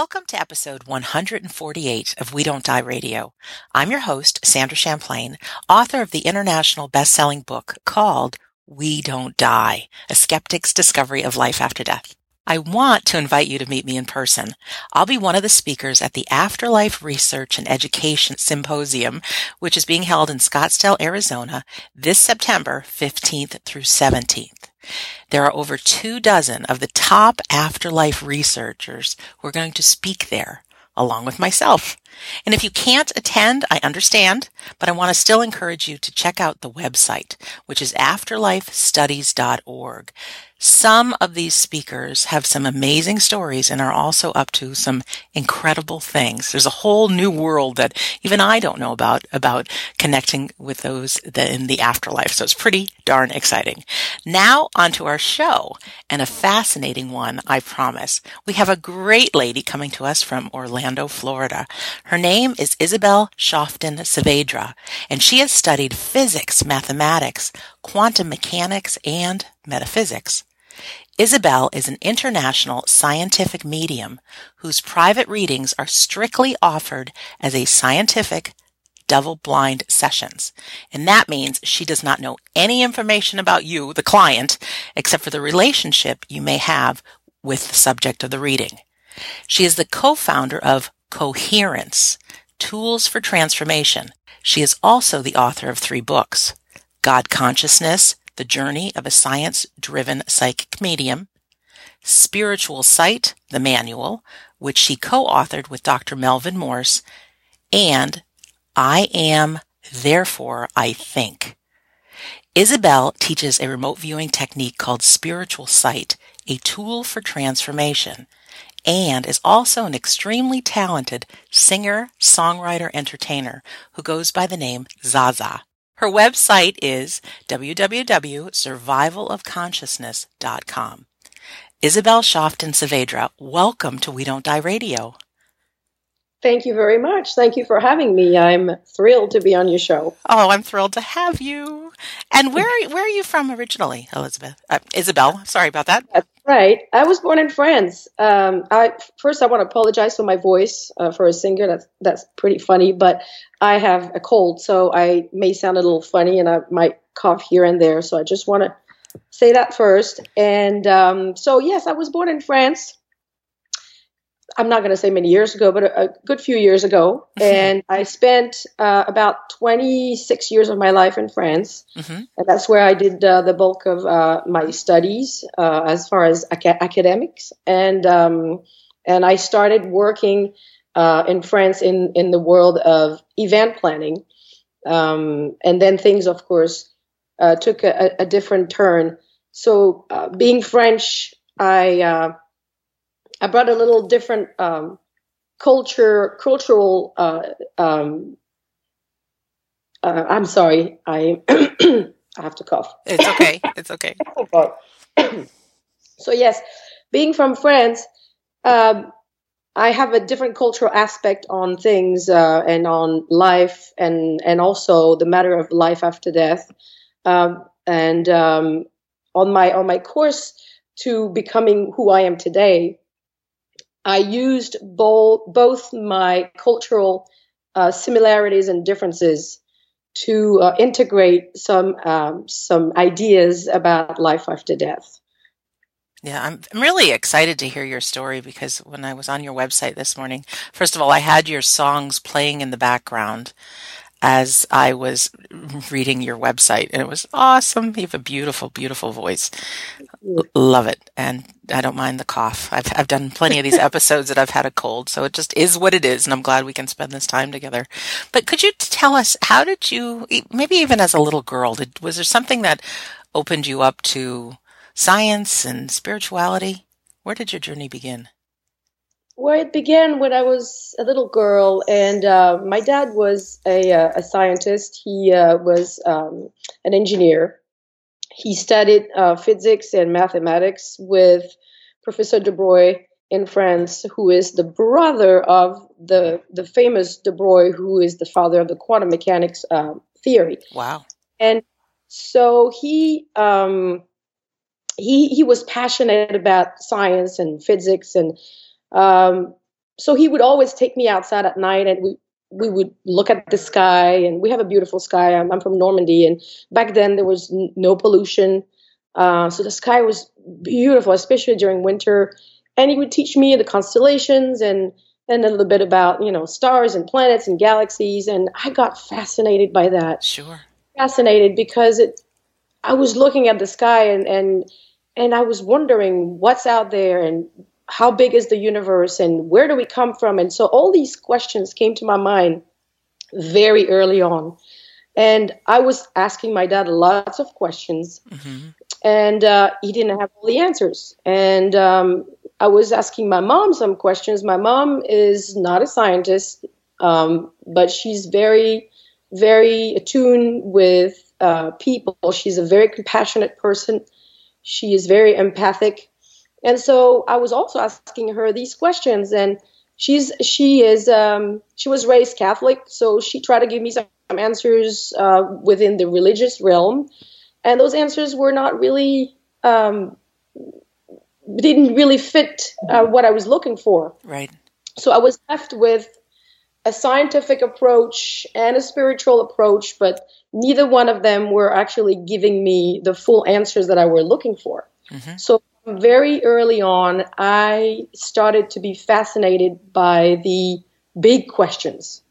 Welcome to episode 148 of We Don't Die Radio. I'm your host, Sandra Champlain, author of the international best-selling book called We Don't Die, A Skeptic's Discovery of Life After Death. I want to invite you to meet me in person. I'll be one of the speakers at the Afterlife Research and Education Symposium, which is being held in Scottsdale, Arizona this September 15th through 17th. There are over two dozen of the top afterlife researchers who are going to speak there, along with myself. And if you can't attend, I understand, but I want to still encourage you to check out the website, which is afterlifestudies.org. Some of these speakers have some amazing stories and are also up to some incredible things. There's a whole new world that even I don't know about, about connecting with those in the afterlife. So it's pretty darn exciting. Now onto our show and a fascinating one, I promise. We have a great lady coming to us from Orlando, Florida. Her name is Isabelle Chauffeton Saavedra, and she has studied physics, mathematics, quantum mechanics, and metaphysics. Isabelle is an international scientific medium whose private readings are strictly offered as a scientific double-blind sessions. And that means she does not know any information about you, the client, except for the relationship you may have with the subject of the reading. She is the co-founder of Cohearence, Tools for Transformation. She is also the author of three books, God Consciousness, the Journey of a Science-Driven Psychic Medium, Spiritual Sight, the Manual, which she co-authored with Dr. Melvin Morse, and I Am, Therefore I Think. Isabelle teaches a remote viewing technique called Spiritual Sight, a tool for transformation, and is also an extremely talented singer, songwriter, entertainer who goes by the name Zaza. Her website is www.survivalofconsciousness.com. Isabelle Chauffeton Saavedra, welcome to We Don't Die Radio. Thank you very much. Thank you for having me. I'm thrilled to be on your show. Oh, I'm thrilled to have you. And where where are you from originally, Elizabeth? Uh, Isabelle, sorry about that. That's right. I was born in France. Um, I first I want to apologize for my voice uh, for a singer. That's that's pretty funny, but I have a cold, so I may sound a little funny, and I might cough here and there. So I just want to say that first. And um, so yes, I was born in France. I'm not going to say many years ago, but a, a good few years ago. Mm-hmm. And I spent uh, about 26 years of my life in France. Mm-hmm. And that's where I did uh, the bulk of uh, my studies uh, as far as ac- academics. And, um, and I started working uh, in France in, in the world of event planning. Um, and then things, of course, uh, took a, a, different turn. So being French, I I brought a little different um, culture, cultural. Uh, um, uh, I'm sorry, I I have to cough. It's okay. It's okay. so yes, being from France, um, I have a different cultural aspect on things uh, and on life and and also the matter of life after death. Um, and um, on my on my course to becoming who I am today, I used both, both my cultural uh, similarities and differences to uh, integrate some um, some ideas about life after death. Yeah, I'm, I'm really excited to hear your story because when I was on your website this morning, first of all, I had your songs playing in the background as I was reading your website, and it was awesome. You have a beautiful, beautiful voice. L- love it, and I don't mind the cough. I've I've done plenty of these episodes that I've had a cold, so it just is what it is, and I'm glad we can spend this time together. But could you tell us how did you, maybe even as a little girl, did was there something that opened you up to science and spirituality? Where did your journey begin? Well, it began when I was a little girl, and uh, my dad was a, uh, a scientist. He uh, was um, an engineer. He studied uh, physics and mathematics with Professor de Broglie in France, who is the brother of the the famous de Broglie, who is the father of the quantum mechanics uh, theory. Wow! And so he um, he he was passionate about science and physics and um, so he would always take me outside at night and we we would look at the sky and we have a beautiful sky. I'm, I'm from normandy and back then there was n- no pollution. Uh, so the sky was beautiful especially during winter. And he would teach me the constellations and and a little bit about you know stars and planets and galaxies. And i got fascinated by that. Sure. fascinated because it i was looking at the sky and and and i was wondering what's out there and how big is the universe and where do we come from and so all these questions came to my mind very early on and i was asking my dad lots of questions hmm and uh, he didn't have all the answers. And um, I was asking my mom some questions. My mom is not a scientist, um, but she's very, very attuned with uh, people. She's a very compassionate person. She is very empathic, and so I was also asking her these questions. And she's she is um, she was raised Catholic, so she tried to give me some answers uh, within the religious realm and those answers were not really um, didn't really fit uh, what I was looking for. Right. So I was left with a scientific approach and a spiritual approach, but neither one of them were actually giving me the full answers that I were looking for. hmm So very early on, I started to be fascinated by the big questions.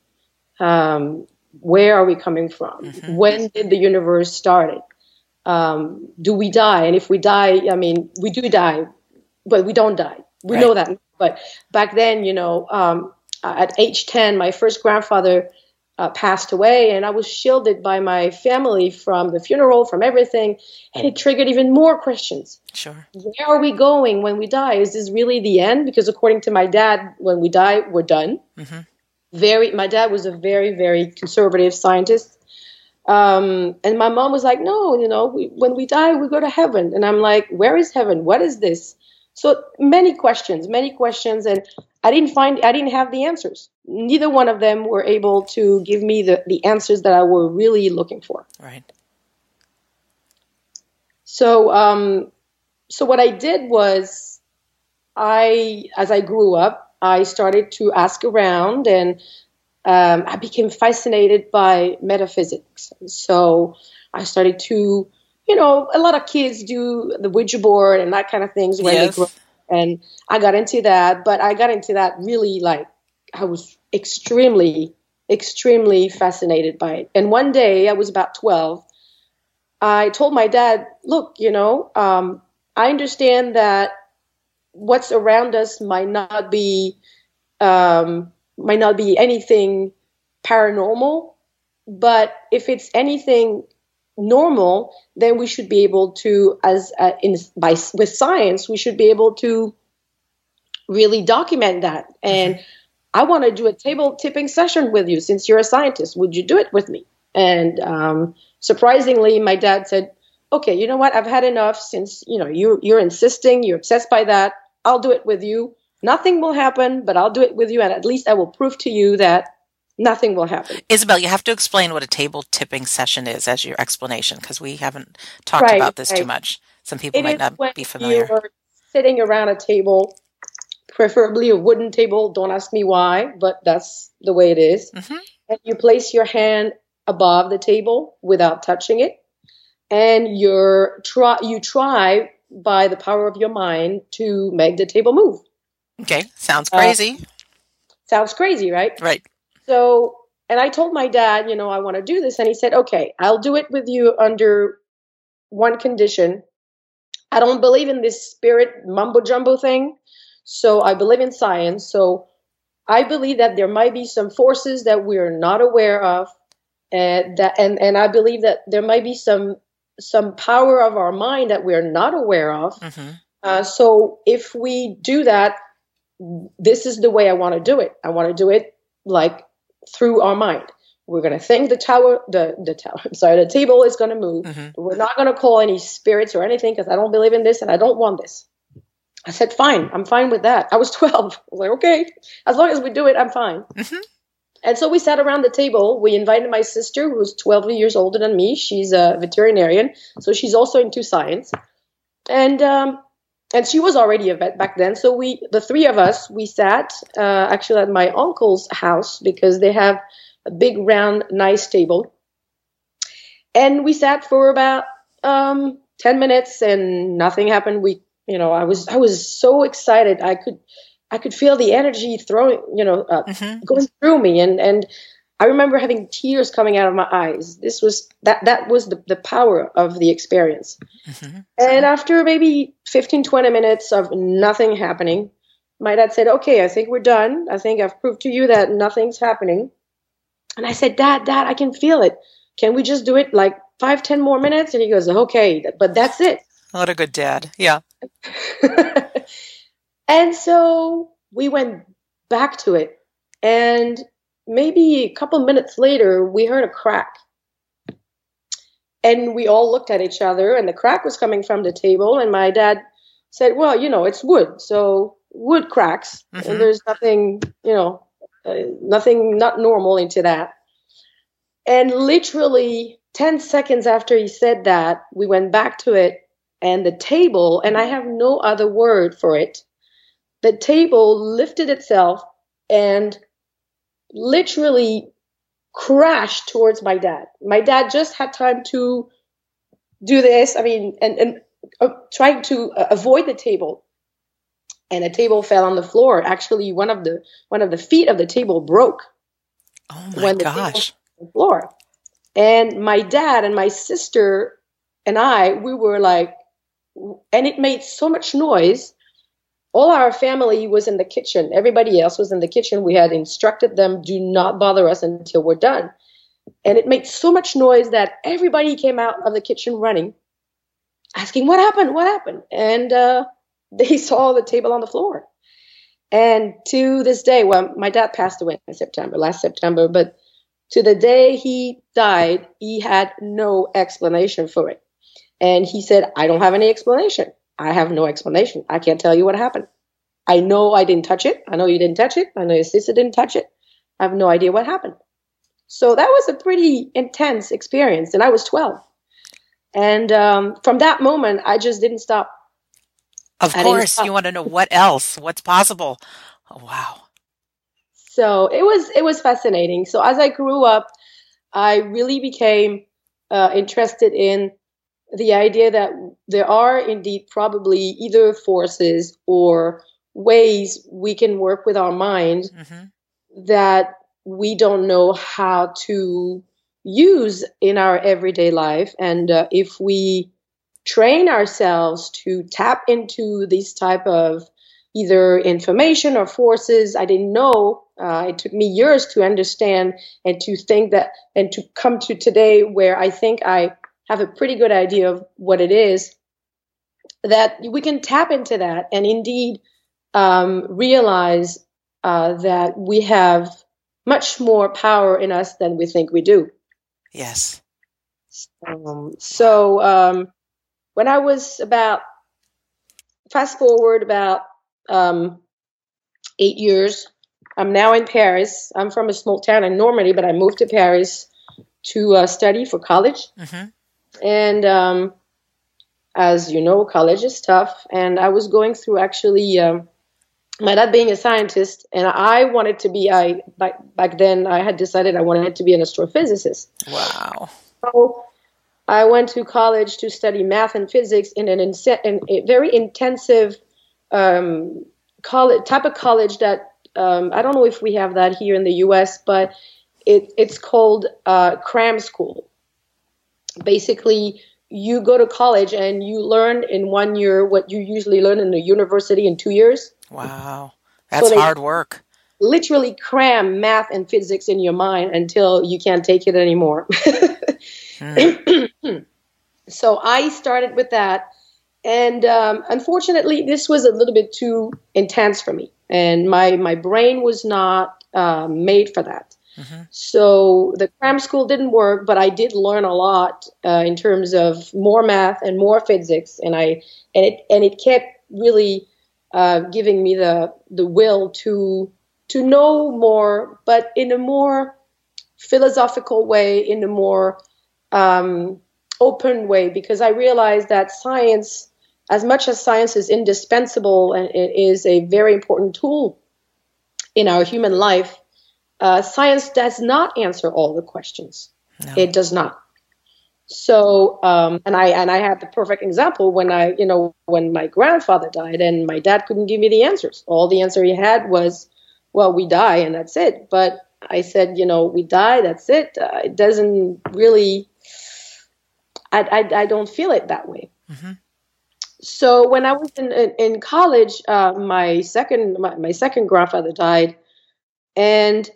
Um, where are we coming from? Mhm. When did the universe started? Um, do we die? And if we die, I mean, we do die, but we don't die. We Right. know that. But back then, you know, um, at age 10, my first grandfather uh, passed away, and I was shielded by my family from the funeral, from everything, and it triggered even more questions Sure. where are we going when we die? Is this really the end? Because according to my dad, when we die, we're done. hmm Very, my dad was a very, very conservative scientist, um, and my mom was like, "No, you know, we, when we die, we go to heaven." And I'm like, "Where is heaven? What is this?" So many questions, many questions, and I didn't find, I didn't have the answers. Neither one of them were able to give me the, the answers that I were really looking for. Right. So, um, so what I did was, I, as I grew up, I started to ask around, and um, I became fascinated by metaphysics. So I started to, you know, a lot of kids do the Ouija board and that kind of things when Yes. they grow up, and I got into that. But I got into that really like I was extremely, extremely fascinated by it. And one day, I was about twelve. I told my dad, look, you know, um, I understand that what's around us might not be um, might not be anything paranormal, but if it's anything normal, then we should be able to, as uh, in by with science, we should be able to really document that. And I want to do a table tipping session with you since you're a scientist. Would you do it with me? And um, surprisingly, my dad said, "Okay, you know what? I've had enough. Since you know you you're insisting, you're obsessed by that. I'll do it with you. Nothing will happen, but I'll do it with you, and at least I will prove to you that nothing will happen." Isabelle, you have to explain what a table tipping session is as your explanation because we haven't talked Right, about this too much. Some people It might not be familiar. you're sitting around a table, preferably a wooden table. Don't ask me why, but that's the way it is. hmm And you place your hand above the table without touching it, and you're try you try by the power of your mind to make the table move. Okay, sounds Uh, crazy. Sounds crazy, right? right. So, and I told my dad, you know, I want to do this. And he said, okay, I'll do it with you under one condition. I don't believe in this spirit mumbo jumbo thing. So I believe in science. So I believe that there might be some forces that we're not aware of. And that, and, and I believe that there might be some, some power of our mind that we're not aware of. hmm Uh, so if we do that, this is the way I want to do it. I want to do it like through our mind. We're going to think the tower, the the tower. I'm sorry, the table is going to move. hmm But we're not going to call any spirits or anything because I don't believe in this and I don't want this. I said, fine, I'm fine with that. I was 12. I was like, okay, as long as we do it, I'm fine. hmm And so we sat around the table. We invited my sister, who's 12 years older than me. She's a veterinarian, so she's also into science. And um, and she was already a vet back then. So we, the three of us, we sat uh, actually at my uncle's house because they have a big round nice table, and we sat for about um, ten minutes and nothing happened. We, you know, I was I was so excited. I could I could feel the energy throwing, you know, uh, mm-hmm. going through me, and and I remember having tears coming out of my eyes. This was that that was the, the power of the experience. Mm-hmm. And after maybe 15, 20 minutes of nothing happening, my dad said, Okay, I think we're done. I think I've proved to you that nothing's happening. And I said, Dad, Dad, I can feel it. Can we just do it like five, ten more minutes? And he goes, Okay, but that's it. What a good dad. Yeah. and so we went back to it. And maybe a couple minutes later, we heard a crack. And we all looked at each other, and the crack was coming from the table. And my dad said, Well, you know, it's wood. So wood cracks, mm-hmm. and there's nothing, you know, uh, nothing not normal into that. And literally 10 seconds after he said that, we went back to it, and the table, and I have no other word for it, the table lifted itself and literally crashed towards my dad. My dad just had time to do this. I mean, and, and uh, trying to uh, avoid the table. And the table fell on the floor. Actually, one of the one of the feet of the table broke. Oh my gosh! the floor. And my dad and my sister and I, we were like, and it made so much noise all our family was in the kitchen. Everybody else was in the kitchen. We had instructed them, do not bother us until we're done. And it made so much noise that everybody came out of the kitchen running, asking, What happened? What happened? And uh, they saw the table on the floor. And to this day, well, my dad passed away in September, last September, but to the day he died, he had no explanation for it. And he said, I don't have any explanation. I have no explanation. I can't tell you what happened. I know I didn't touch it. I know you didn't touch it. I know your sister didn't touch it. I have no idea what happened. So that was a pretty intense experience, and I was 12. And um, from that moment, I just didn't stop. Of course, stop. you want to know what else, what's possible. Oh, wow. So it was it was fascinating. So as I grew up, I really became uh, interested in the idea that there are indeed probably either forces or ways we can work with our mind mm-hmm. that we don't know how to use in our everyday life and uh, if we train ourselves to tap into these type of either information or forces i didn't know uh, it took me years to understand and to think that and to come to today where i think i have a pretty good idea of what it is, that we can tap into that and indeed um, realize uh, that we have much more power in us than we think we do. Yes. Um, so um, when I was about, fast forward about um, eight years, I'm now in Paris. I'm from a small town in Normandy, but I moved to Paris to uh, study for college. Mm-hmm. And um, as you know, college is tough. And I was going through actually um, my dad being a scientist, and I wanted to be. I back back then I had decided I wanted to be an astrophysicist. Wow. So I went to college to study math and physics in an in, in a very intensive um, college type of college that um, I don't know if we have that here in the U.S., but it, it's called uh, cram school basically you go to college and you learn in one year what you usually learn in a university in two years. Wow. That's so hard work. Literally cram math and physics in your mind until you can't take it anymore. hmm. so I started with that. And um, unfortunately, this was a little bit too intense for me. And my, my brain was not uh, made for that. Mm-hmm. So the cram school didn't work, but I did learn a lot uh, in terms of more math and more physics, and I and it and it kept really uh, giving me the the will to to know more, but in a more philosophical way, in a more um, open way, because I realized that science as much as science is indispensable and it is a very important tool in our human life, uh, science does not answer all the questions. No. It does not. So, um, and I and I had the perfect example when I, you know, when my grandfather died, and my dad couldn't give me the answers. All the answer he had was, "Well, we die, and that's it." But I said, you know, we die, that's it. Uh, it doesn't really. I, I, I don't feel it that way. Mm-hmm. So when I was in in, in college, uh, my second my, my second grandfather died, and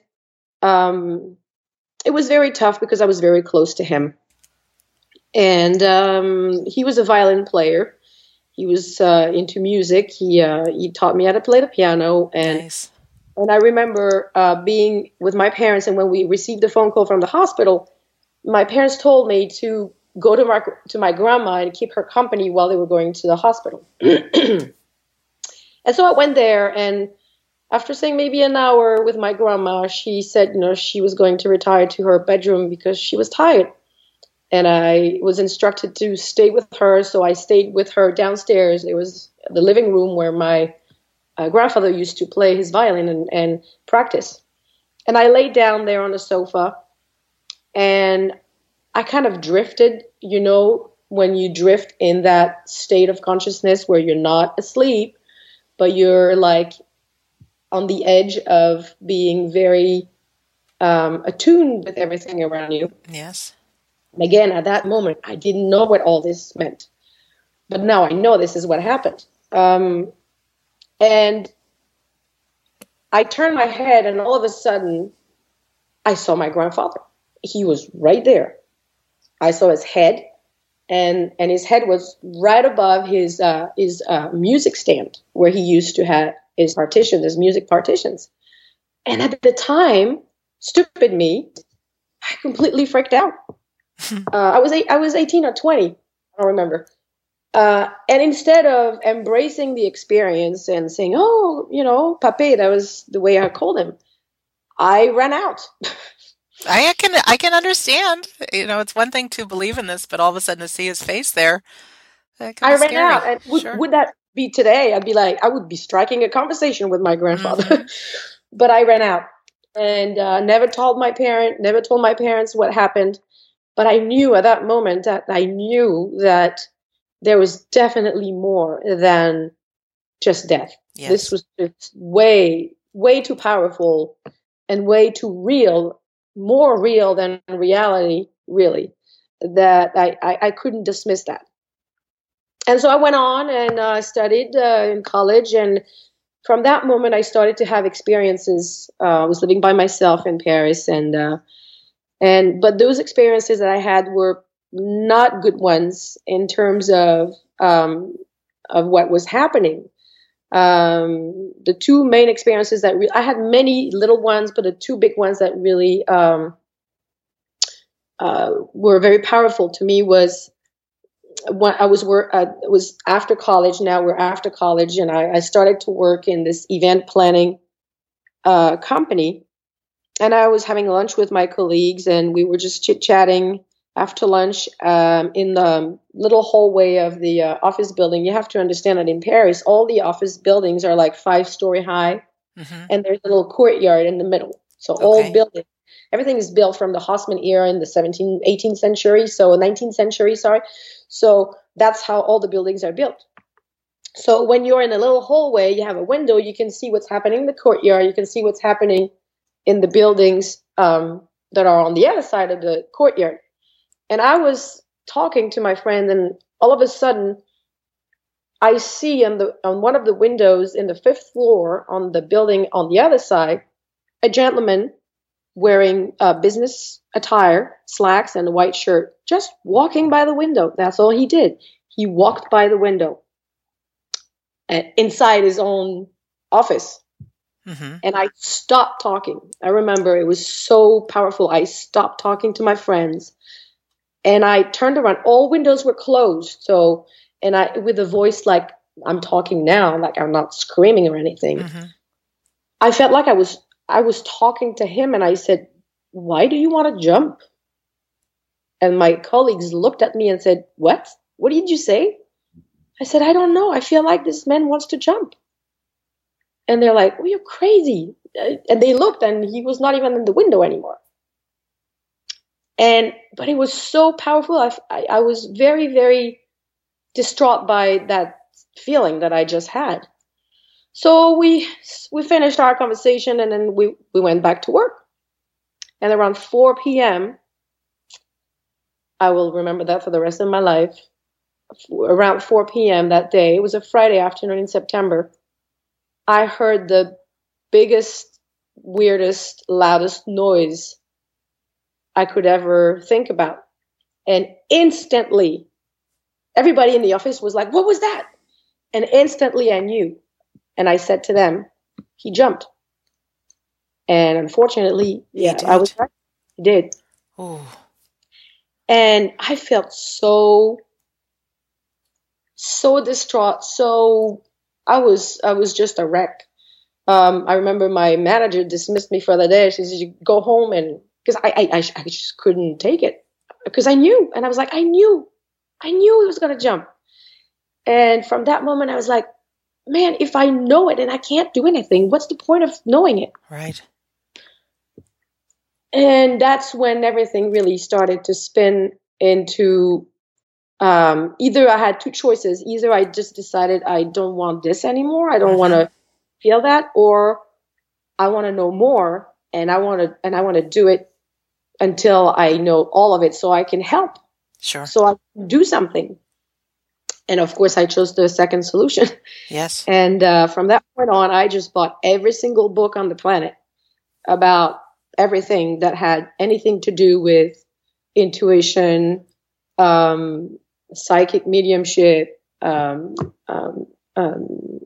um, it was very tough because I was very close to him and um, he was a violin player. He was uh, into music. He uh, he taught me how to play the piano, and nice. and I remember uh, being with my parents. And when we received a phone call from the hospital, my parents told me to go to my to my grandma and keep her company while they were going to the hospital. and so I went there, and after saying maybe an hour with my grandma, she said, you know, she was going to retire to her bedroom because she was tired and I was instructed to stay with her. So I stayed with her downstairs. It was the living room where my uh, grandfather used to play his violin and, and practice. And I laid down there on the sofa and I kind of drifted, you know, when you drift in that state of consciousness where you're not asleep, but you're like on the edge of being very um, attuned with everything around you. Yes. And again, at that moment, I didn't know what all this meant. But now I know this is what happened. Um, and I turned my head, and all of a sudden, I saw my grandfather. He was right there. I saw his head, and and his head was right above his uh, his uh, music stand where he used to have his partitions, his music partitions. And at the time, stupid me, I completely freaked out. uh, I was eight, I was 18 or 20. I don't remember. Uh, and instead of embracing the experience and saying, "Oh, you know, pape," that was the way I called him. I ran out. I can I can understand. You know, it's one thing to believe in this, but all of a sudden to see his face there, I ran scary. out. Would, sure. would that be today? I'd be like, I would be striking a conversation with my grandfather, mm-hmm. but I ran out and uh, never told my parent, never told my parents what happened. But I knew at that moment that I knew that there was definitely more than just death. Yes. This was just way, way too powerful and way too real, more real than reality, really, that I, I, I couldn't dismiss that. And so I went on and uh, studied uh, in college. And from that moment, I started to have experiences. Uh, I was living by myself in Paris and uh, and but those experiences that I had were not good ones in terms of um, of what was happening. Um, the two main experiences that re- I had many little ones, but the two big ones that really um, uh, were very powerful to me was when I was work uh, was after college. Now we're after college, and I, I started to work in this event planning uh, company and I was having lunch with my colleagues, and we were just chit chatting after lunch um, in the little hallway of the uh, office building. You have to understand that in Paris, all the office buildings are like five story high, mm-hmm. and there's a little courtyard in the middle. So okay. all buildings, everything is built from the Haussmann era in the 17th, 18th century, so 19th century, sorry. So that's how all the buildings are built. So when you're in a little hallway, you have a window, you can see what's happening in the courtyard, you can see what's happening in the buildings um, that are on the other side of the courtyard. And I was talking to my friend, and all of a sudden, I see on the on one of the windows in the fifth floor on the building on the other side, a gentleman wearing uh, business attire, slacks, and a white shirt, just walking by the window. That's all he did. He walked by the window uh, inside his own office. Mm-hmm. And I stopped talking. I remember it was so powerful. I stopped talking to my friends and I turned around. All windows were closed. So, and I, with a voice like I'm talking now, like I'm not screaming or anything. Mm-hmm. I felt like I was, I was talking to him and I said, why do you want to jump? And my colleagues looked at me and said, what? What did you say? I said, I don't know. I feel like this man wants to jump. And they're like, well, you're crazy. Uh, and they looked and he was not even in the window anymore. And, but it was so powerful. I, I, I was very, very distraught by that feeling that I just had. So we, we finished our conversation and then we, we went back to work. And around 4 p.m., I will remember that for the rest of my life. Around 4 p.m. that day, it was a Friday afternoon in September, I heard the biggest, weirdest, loudest noise I could ever think about. And instantly, everybody in the office was like, What was that? And instantly I knew. And I said to them, He jumped. And unfortunately, yeah, I was right. He did. Ooh. And I felt so, so distraught. So I was, I was just a wreck. Um, I remember my manager dismissed me for the day. She said, "You go home," and because I, I, I, I just couldn't take it because I knew, and I was like, I knew, I knew he was gonna jump. And from that moment, I was like, man, if I know it and I can't do anything, what's the point of knowing it? Right. And that's when everything really started to spin into um, either I had two choices. Either I just decided I don't want this anymore, I don't mm-hmm. want to feel that, or I want to know more and I want to and I want to do it until I know all of it so I can help. Sure. So I do something. And of course, I chose the second solution. Yes. And uh, from that point on, I just bought every single book on the planet about everything that had anything to do with intuition, um, psychic mediumship, um, um, um,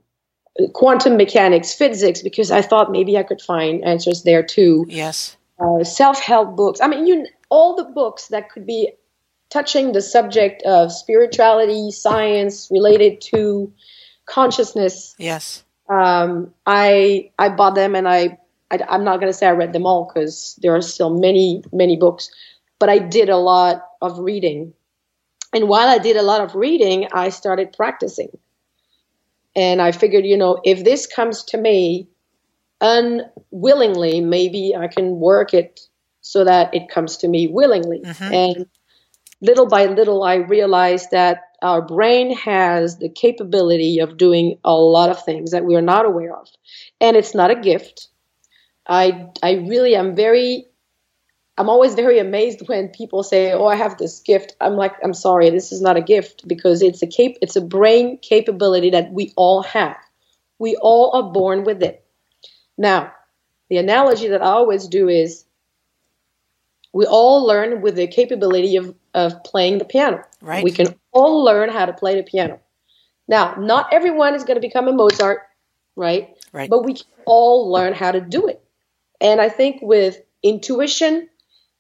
quantum mechanics, physics, because I thought maybe I could find answers there too. Yes. Uh, self-help books. I mean, you all the books that could be touching the subject of spirituality, science related to consciousness. Yes. Um, I I bought them and I I, am not going to say I read them all because there are still many, many books, but I did a lot of reading. And while I did a lot of reading, I started practicing. And I figured, you know, if this comes to me unwillingly, maybe I can work it so that it comes to me willingly. Mm-hmm. And little by little, I realized that our brain has the capability of doing a lot of things that we are not aware of. And it's not a gift I I really am very I'm always very amazed when people say, "Oh, I have this gift." I'm like, "I'm sorry, this is not a gift because it's a cap- it's a brain capability that we all have. We all are born with it." Now, the analogy that I always do is we all learn with the capability of of playing the piano. Right. We can all learn how to play the piano. Now, not everyone is going to become a Mozart, right? Right. But we can all learn how to do it. And I think with intuition,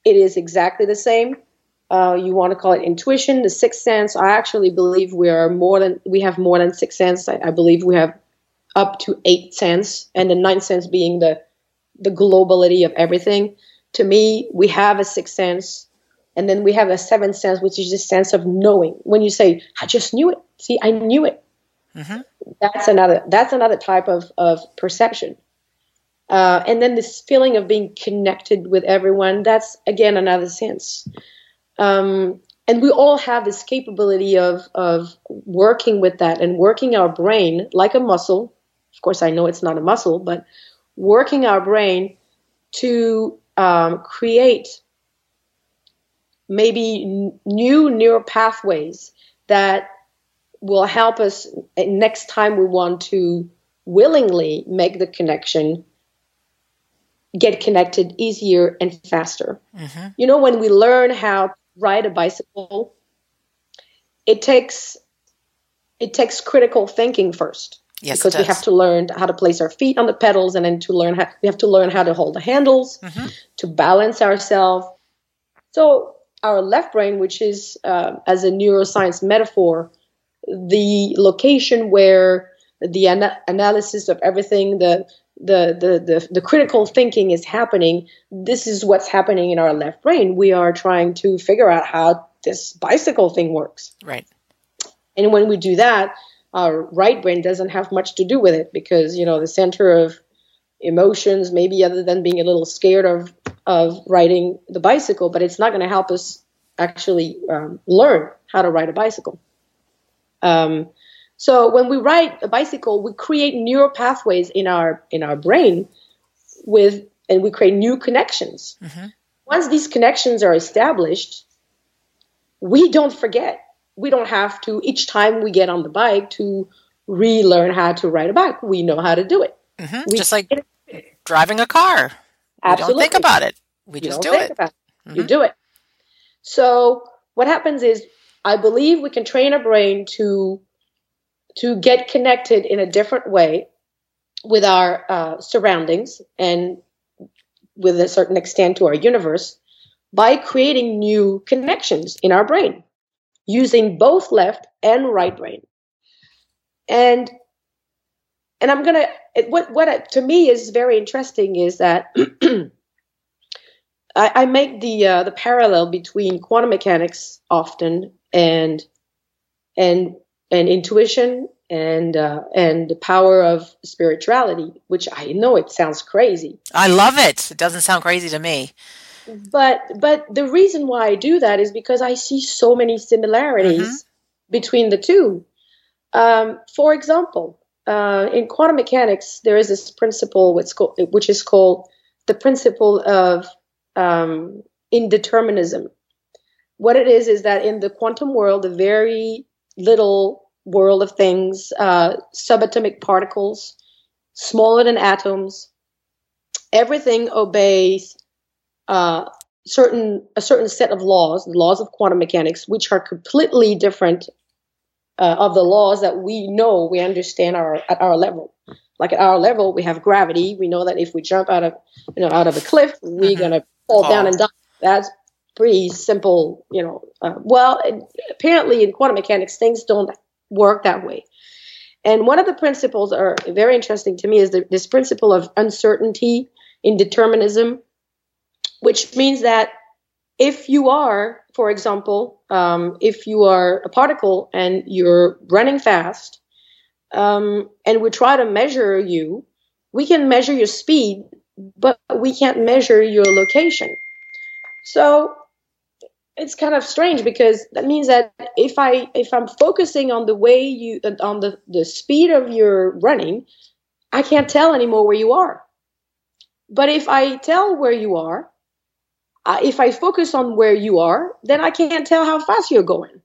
it is exactly the same. Uh, you want to call it intuition, the sixth sense. I actually believe we are more than we have more than six sense. I, I believe we have up to eight sense, and the ninth sense being the the globality of everything. To me, we have a sixth sense, and then we have a seventh sense, which is the sense of knowing. When you say, "I just knew it," see, I knew it. Mm-hmm. That's another. That's another type of of perception. Uh, and then this feeling of being connected with everyone, that's again another sense. Um, and we all have this capability of, of working with that and working our brain like a muscle. Of course, I know it's not a muscle, but working our brain to um, create maybe n- new neural pathways that will help us next time we want to willingly make the connection get connected easier and faster. Mm-hmm. You know, when we learn how to ride a bicycle, it takes it takes critical thinking first. Yes, because we have to learn how to place our feet on the pedals, and then to learn how we have to learn how to hold the handles, mm-hmm. to balance ourselves. So our left brain, which is uh, as a neuroscience metaphor, the location where the ana- analysis of everything, the the, the, the, the critical thinking is happening, this is what's happening in our left brain. We are trying to figure out how this bicycle thing works. Right. And when we do that, our right brain doesn't have much to do with it because, you know, the center of emotions, maybe other than being a little scared of, of riding the bicycle, but it's not going to help us actually um, learn how to ride a bicycle. Um, so when we ride a bicycle, we create neural pathways in our in our brain with, and we create new connections. Mm-hmm. Once these connections are established, we don't forget. We don't have to each time we get on the bike to relearn how to ride a bike. We know how to do it. Mm-hmm. Just like driving a car. Absolutely. We don't think about it. We just do it. it. Mm-hmm. You do it. So what happens is, I believe we can train our brain to to get connected in a different way with our uh, surroundings and with a certain extent to our universe by creating new connections in our brain using both left and right brain and and i'm gonna what what to me is very interesting is that I, I, make the uh, the parallel between quantum mechanics often and and and intuition and uh, and the power of spirituality, which I know it sounds crazy. I love it. It doesn't sound crazy to me. But but the reason why I do that is because I see so many similarities mm-hmm. between the two. Um, for example, uh, in quantum mechanics, there is this principle which, is called the principle of um, indeterminism. What it is is that in the quantum world, a very little world of things, uh, subatomic particles, smaller than atoms. Everything obeys uh, certain a certain set of laws, the laws of quantum mechanics, which are completely different uh, of the laws that we know we understand our at our level. Like at our level, we have gravity. We know that if we jump out of you know out of a cliff, we're mm-hmm. gonna fall oh. down and die. That's pretty simple, you know. Uh, well, apparently in quantum mechanics, things don't work that way. And one of the principles are very interesting to me is the, this principle of uncertainty in determinism, which means that if you are, for example, um, if you are a particle and you're running fast, um, and we try to measure you, we can measure your speed, but we can't measure your location. So it's kind of strange because that means that if I if I'm focusing on the way you on the the speed of your running, I can't tell anymore where you are. But if I tell where you are, uh, if I focus on where you are, then I can't tell how fast you're going.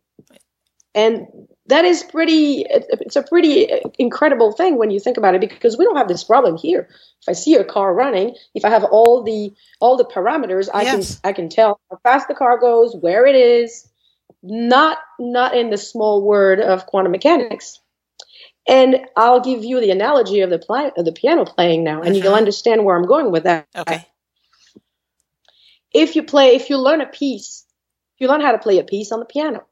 And that is pretty it's a pretty incredible thing when you think about it because we don't have this problem here if i see a car running if i have all the all the parameters i yes. can i can tell how fast the car goes where it is not not in the small word of quantum mechanics and i'll give you the analogy of the pli- of the piano playing now and mm-hmm. you'll understand where i'm going with that okay if you play if you learn a piece you learn how to play a piece on the piano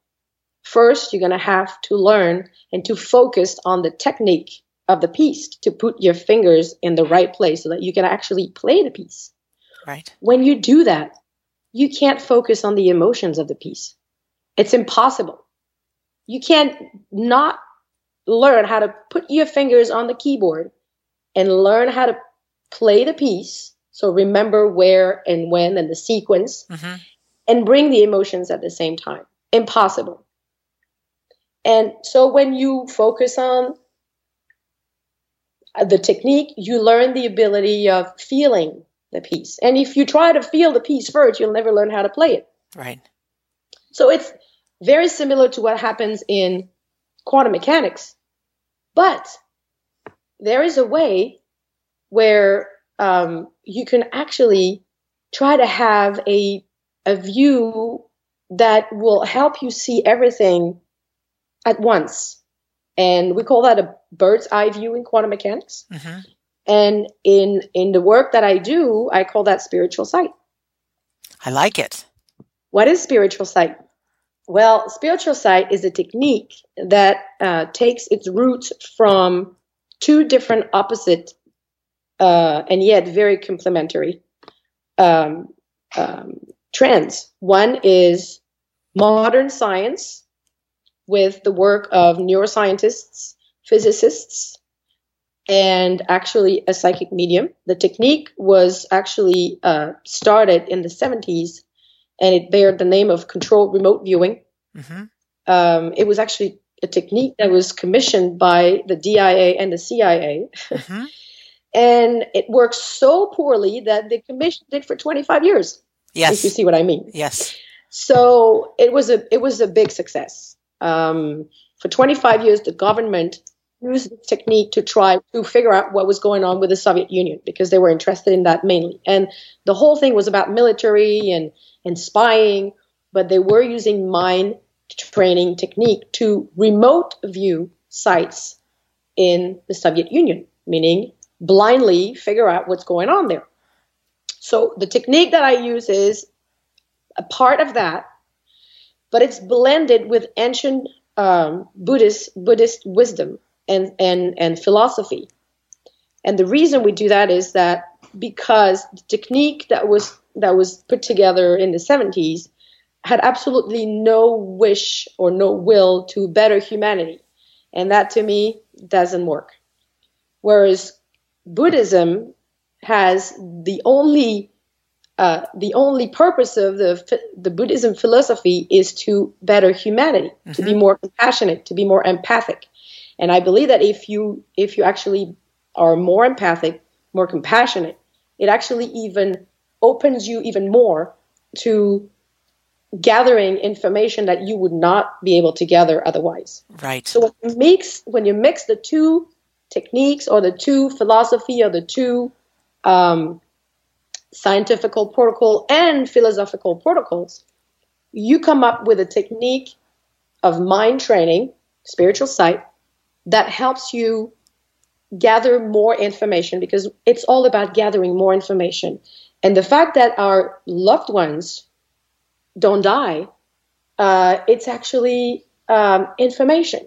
First, you're going to have to learn and to focus on the technique of the piece to put your fingers in the right place so that you can actually play the piece. Right. When you do that, you can't focus on the emotions of the piece. It's impossible. You can't not learn how to put your fingers on the keyboard and learn how to play the piece. So remember where and when and the sequence mm-hmm. and bring the emotions at the same time. Impossible. And so when you focus on the technique, you learn the ability of feeling the piece. And if you try to feel the piece first, you'll never learn how to play it. Right. So it's very similar to what happens in quantum mechanics. But there is a way where um, you can actually try to have a, a view that will help you see everything at once. And we call that a bird's eye view in quantum mechanics. Mm-hmm. And in in the work that I do, I call that spiritual sight. I like it. What is spiritual sight? Well, spiritual sight is a technique that uh, takes its roots from two different opposite uh, and yet very complementary um, um, trends. One is modern science with the work of neuroscientists, physicists, and actually a psychic medium. The technique was actually uh, started in the 70s and it bared the name of controlled remote viewing. Mm-hmm. Um, it was actually a technique that was commissioned by the DIA and the CIA. Mm-hmm. and it worked so poorly that they commissioned it for 25 years. Yes. If you see what I mean. Yes. So it was a it was a big success. Um, for 25 years, the government used this technique to try to figure out what was going on with the Soviet Union because they were interested in that mainly. And the whole thing was about military and, and spying, but they were using mind training technique to remote view sites in the Soviet Union, meaning blindly figure out what's going on there. So the technique that I use is a part of that, but it's blended with ancient um, Buddhist Buddhist wisdom and, and, and philosophy. And the reason we do that is that because the technique that was that was put together in the 70s had absolutely no wish or no will to better humanity. And that to me doesn't work. Whereas Buddhism has the only uh, the only purpose of the the Buddhism philosophy is to better humanity, mm-hmm. to be mm-hmm. more compassionate, to be more empathic. And I believe that if you if you actually are more empathic, more compassionate, it actually even opens you even more to gathering information that you would not be able to gather otherwise. Right. So when you mix when you mix the two techniques or the two philosophy or the two um, scientific protocol and philosophical protocols, you come up with a technique of mind training, spiritual sight, that helps you gather more information because it's all about gathering more information. And the fact that our loved ones don't die, uh, it's actually um, information.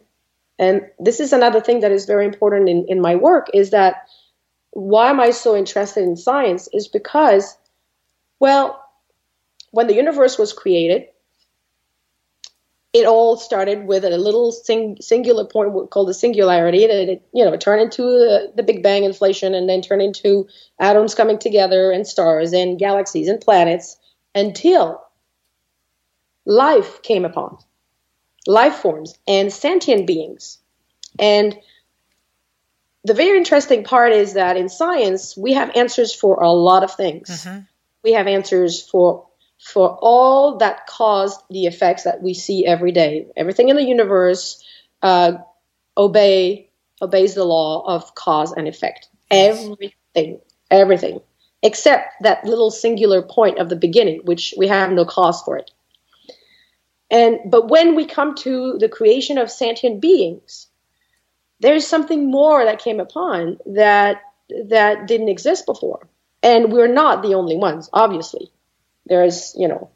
And this is another thing that is very important in, in my work is that why am I so interested in science is because, well, when the universe was created, it all started with a little sing, singular point called the singularity that it, you know, turned into the, the Big Bang inflation and then turned into atoms coming together and stars and galaxies and planets until life came upon life forms and sentient beings. And the very interesting part is that in science, we have answers for a lot of things. Mm-hmm. We have answers for for all that caused the effects that we see every day. Everything in the universe uh, obey obeys the law of cause and effect. Everything, everything, except that little singular point of the beginning, which we have no cause for it. And but when we come to the creation of sentient beings, there's something more that came upon that that didn't exist before. And we're not the only ones, obviously. There's, you know,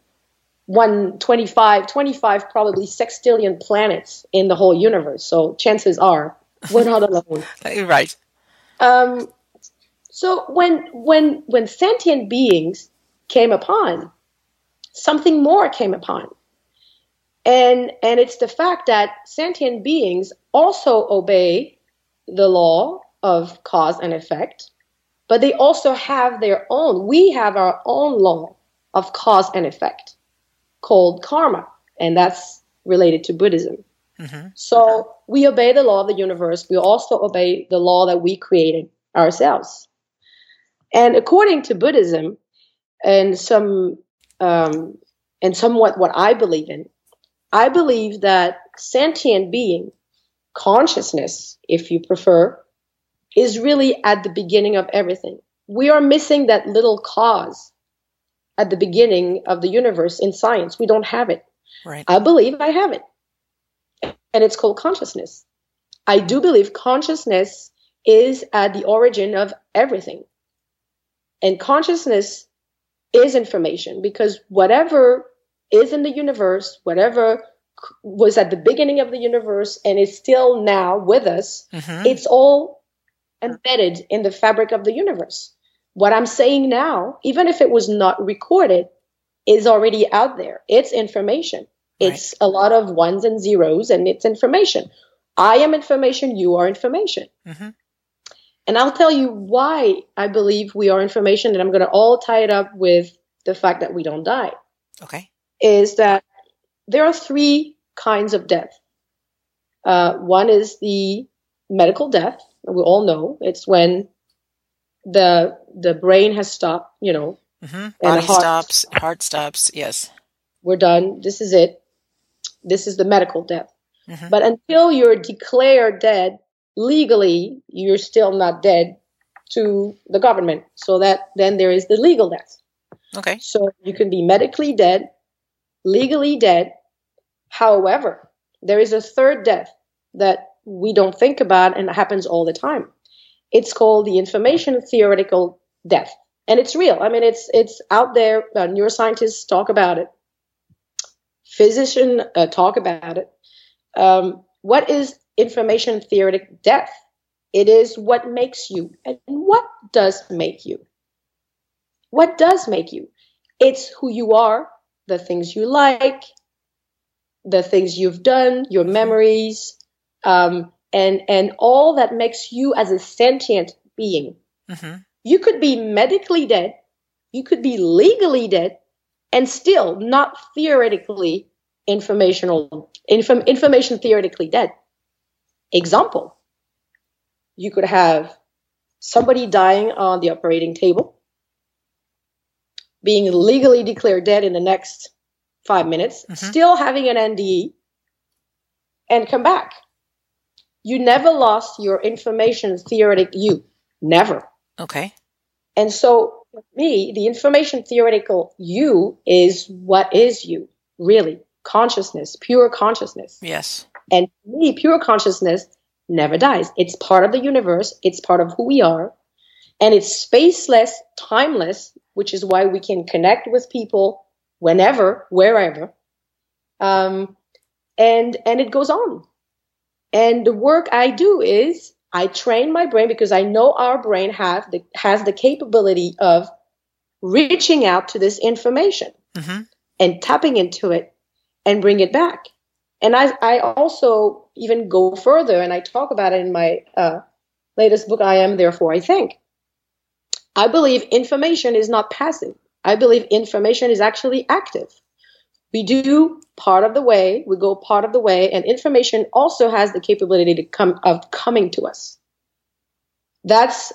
125, 25 probably sextillion planets in the whole universe. So chances are we're not alone. right. Um, so when when when sentient beings came upon, something more came upon. And and it's the fact that sentient beings also obey the law of cause and effect, but they also have their own. We have our own law of cause and effect called karma, and that's related to Buddhism. Mm-hmm. So we obey the law of the universe. We also obey the law that we created ourselves. And according to Buddhism, and some um, and somewhat what I believe in, I believe that sentient being, consciousness, if you prefer, is really at the beginning of everything. We are missing that little cause at the beginning of the universe in science. We don't have it. Right. I believe I have it. And it's called consciousness. I do believe consciousness is at the origin of everything. And consciousness is information because whatever is in the universe, whatever was at the beginning of the universe and is still now with us, mm-hmm. it's all embedded in the fabric of the universe what I'm saying now, even if it was not recorded, is already out there. It's information. It's right. a lot of ones and zeros, and it's information. I am information, you are information. Mm-hmm. And I'll tell you why I believe we are information, and I'm going to all tie it up with the fact that we don't die. Okay. Is that there are three kinds of death. Uh, one is the medical death. We all know it's when the the brain has stopped, you know, mm-hmm. body heart, stops, heart stops. Yes, we're done. This is it. This is the medical death. Mm-hmm. But until you're declared dead legally, you're still not dead to the government. So that then there is the legal death. Okay. So you can be medically dead, legally dead. However, there is a third death that we don't think about and happens all the time. It's called the information theoretical death. And it's real. I mean, it's it's out there. Uh, neuroscientists talk about it. Physicians uh, talk about it. Um, what is information theoretic death? It is what makes you. And what does make you? What does make you? It's who you are, the things you like, the things you've done, your memories, um, and and all that makes you as a sentient being. Mm-hmm. You could be medically dead, you could be legally dead, and still not theoretically informational inform, information theoretically dead. Example: You could have somebody dying on the operating table, being legally declared dead in the next five minutes, mm-hmm. still having an NDE, and come back you never lost your information theoretic you. Never. Okay. And so for me, the information theoretical you is what is you, really. Consciousness, pure consciousness. Yes. And me, pure consciousness never dies. It's part of the universe, it's part of who we are, and it's spaceless, timeless, which is why we can connect with people whenever, wherever. Um, and and it goes on. And the work I do is I train my brain because I know our brain have the, has the capability of reaching out to this information mm-hmm. and tapping into it and bring it back. And I, I also even go further and I talk about it in my uh, latest book, I Am Therefore I Think. I believe information is not passive. I believe information is actually active we do part of the way, we go part of the way, and information also has the capability to come of coming to us. That's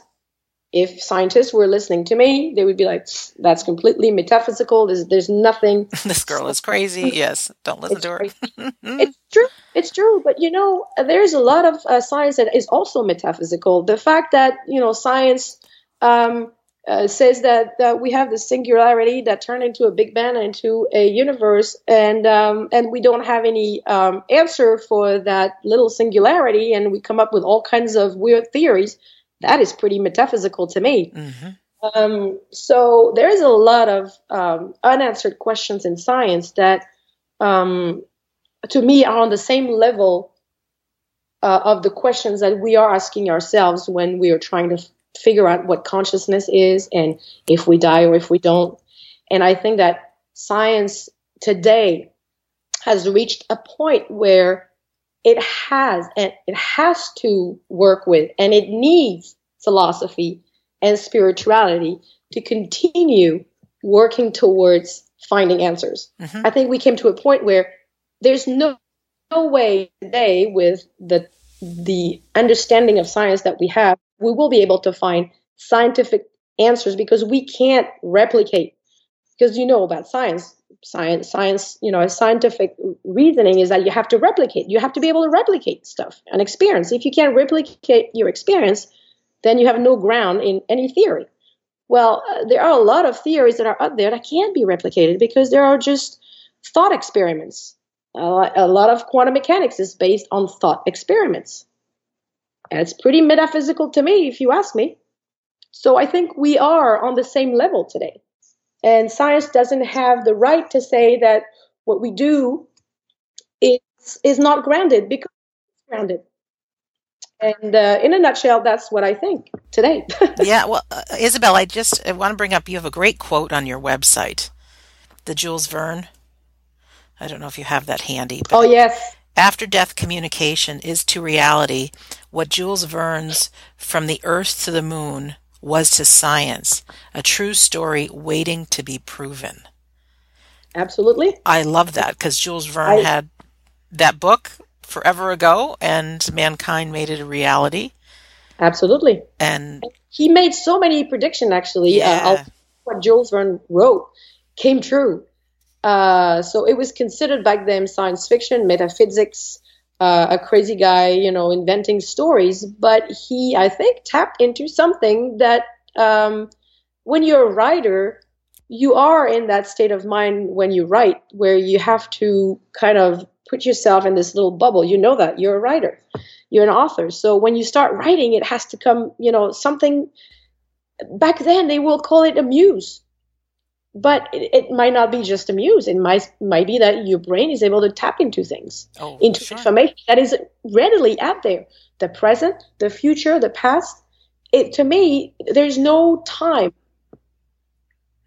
if scientists were listening to me, they would be like, "That's completely metaphysical. There's, there's nothing." this girl is crazy. Yes, don't listen it's to her. it's true. It's true. But you know, there's a lot of uh, science that is also metaphysical. The fact that you know science um, uh, says that, that we have this singularity that turned into a big bang into a universe, and um, and we don't have any um, answer for that little singularity, and we come up with all kinds of weird theories. That is pretty metaphysical to me. Mm-hmm. Um, so there is a lot of um, unanswered questions in science that, um, to me, are on the same level uh, of the questions that we are asking ourselves when we are trying to figure out what consciousness is and if we die or if we don't. And I think that science today has reached a point where it has and it has to work with and it needs philosophy and spirituality to continue working towards finding answers. Mm-hmm. I think we came to a point where there's no no way today with the the understanding of science that we have we will be able to find scientific answers because we can't replicate. Because you know about science. Science science you know scientific reasoning is that you have to replicate. You have to be able to replicate stuff and experience. If you can't replicate your experience then you have no ground in any theory. Well uh, there are a lot of theories that are out there that can't be replicated because there are just thought experiments. Uh, a lot of quantum mechanics is based on thought experiments and it's pretty metaphysical to me, if you ask me. So I think we are on the same level today. And science doesn't have the right to say that what we do is, is not grounded because it's grounded. And uh, in a nutshell, that's what I think today. yeah, well, uh, Isabelle, I just I want to bring up you have a great quote on your website, the Jules Verne I don't know if you have that handy. oh, yes. After death communication is to reality what Jules Verne's From the Earth to the Moon was to science, a true story waiting to be proven. Absolutely. I love that because Jules Verne I, had that book forever ago and mankind made it a reality. Absolutely. And he made so many predictions actually. Uh, yeah. Uh, what Jules Verne wrote came true. Uh, so it was considered back then science fiction, metaphysics, uh, a crazy guy, you know, inventing stories. But he, I think, tapped into something that um, when you're a writer, you are in that state of mind when you write, where you have to kind of put yourself in this little bubble. You know that you're a writer, you're an author. So when you start writing, it has to come, you know, something. Back then, they will call it a muse but it, it, might not be just a muse. It might might be that your brain is able to tap into things, oh, into sure. information that is readily out there. The present, the future, the past. It to me, there's no time.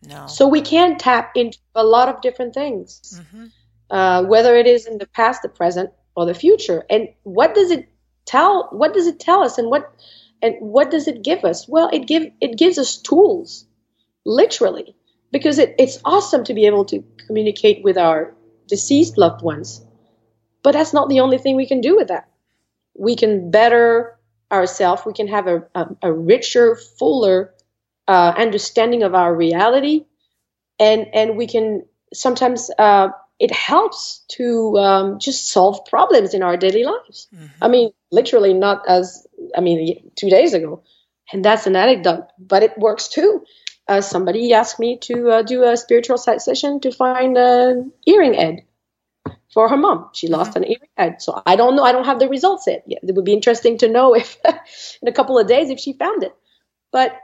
No. So we can tap into a lot of different things, mm-hmm. uh, whether it is in the past, the present, or the future. And what does it tell? What does it tell us? And what and what does it give us? Well, it give it gives us tools, literally because it, it's awesome to be able to communicate with our deceased loved ones. But that's not the only thing we can do with that. We can better ourselves, we can have a, a, a richer, fuller uh, understanding of our reality, and, and we can sometimes. Uh, it helps to um, just solve problems in our daily lives. Mm-hmm. I mean, literally, not as I mean, two days ago, and that's an anecdote, but it works too uh, somebody asked me to uh, do a spiritual sight session to find an earring head for her mom. She lost mm-hmm. an earring head. So I don't know. I don't have the results yet. It would be interesting to know if in a couple of days if she found it. But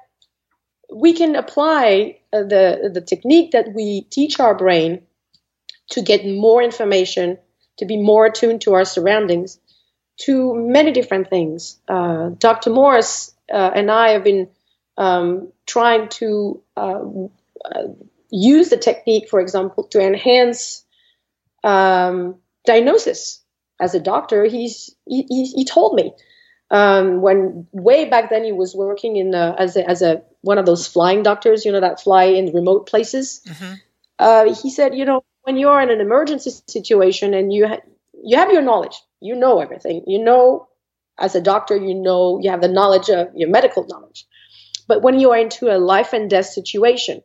we can apply uh, the the technique that we teach our brain to get more information, to be more attuned to our surroundings, to many different things. Uh, Dr. Morse uh, and I have been um, trying to uh, uh, use the technique, for example, to enhance um, diagnosis. As a doctor, he's he, he told me um, when way back then he was working in as a, as a one of those flying doctors, you know, that fly in remote places. Mm-hmm. Uh, he said, you know, when you're in an emergency situation and you ha- you have your knowledge, you know everything, you know, as a doctor, you know, you have the knowledge of your medical knowledge. But when you are into a life and death situation,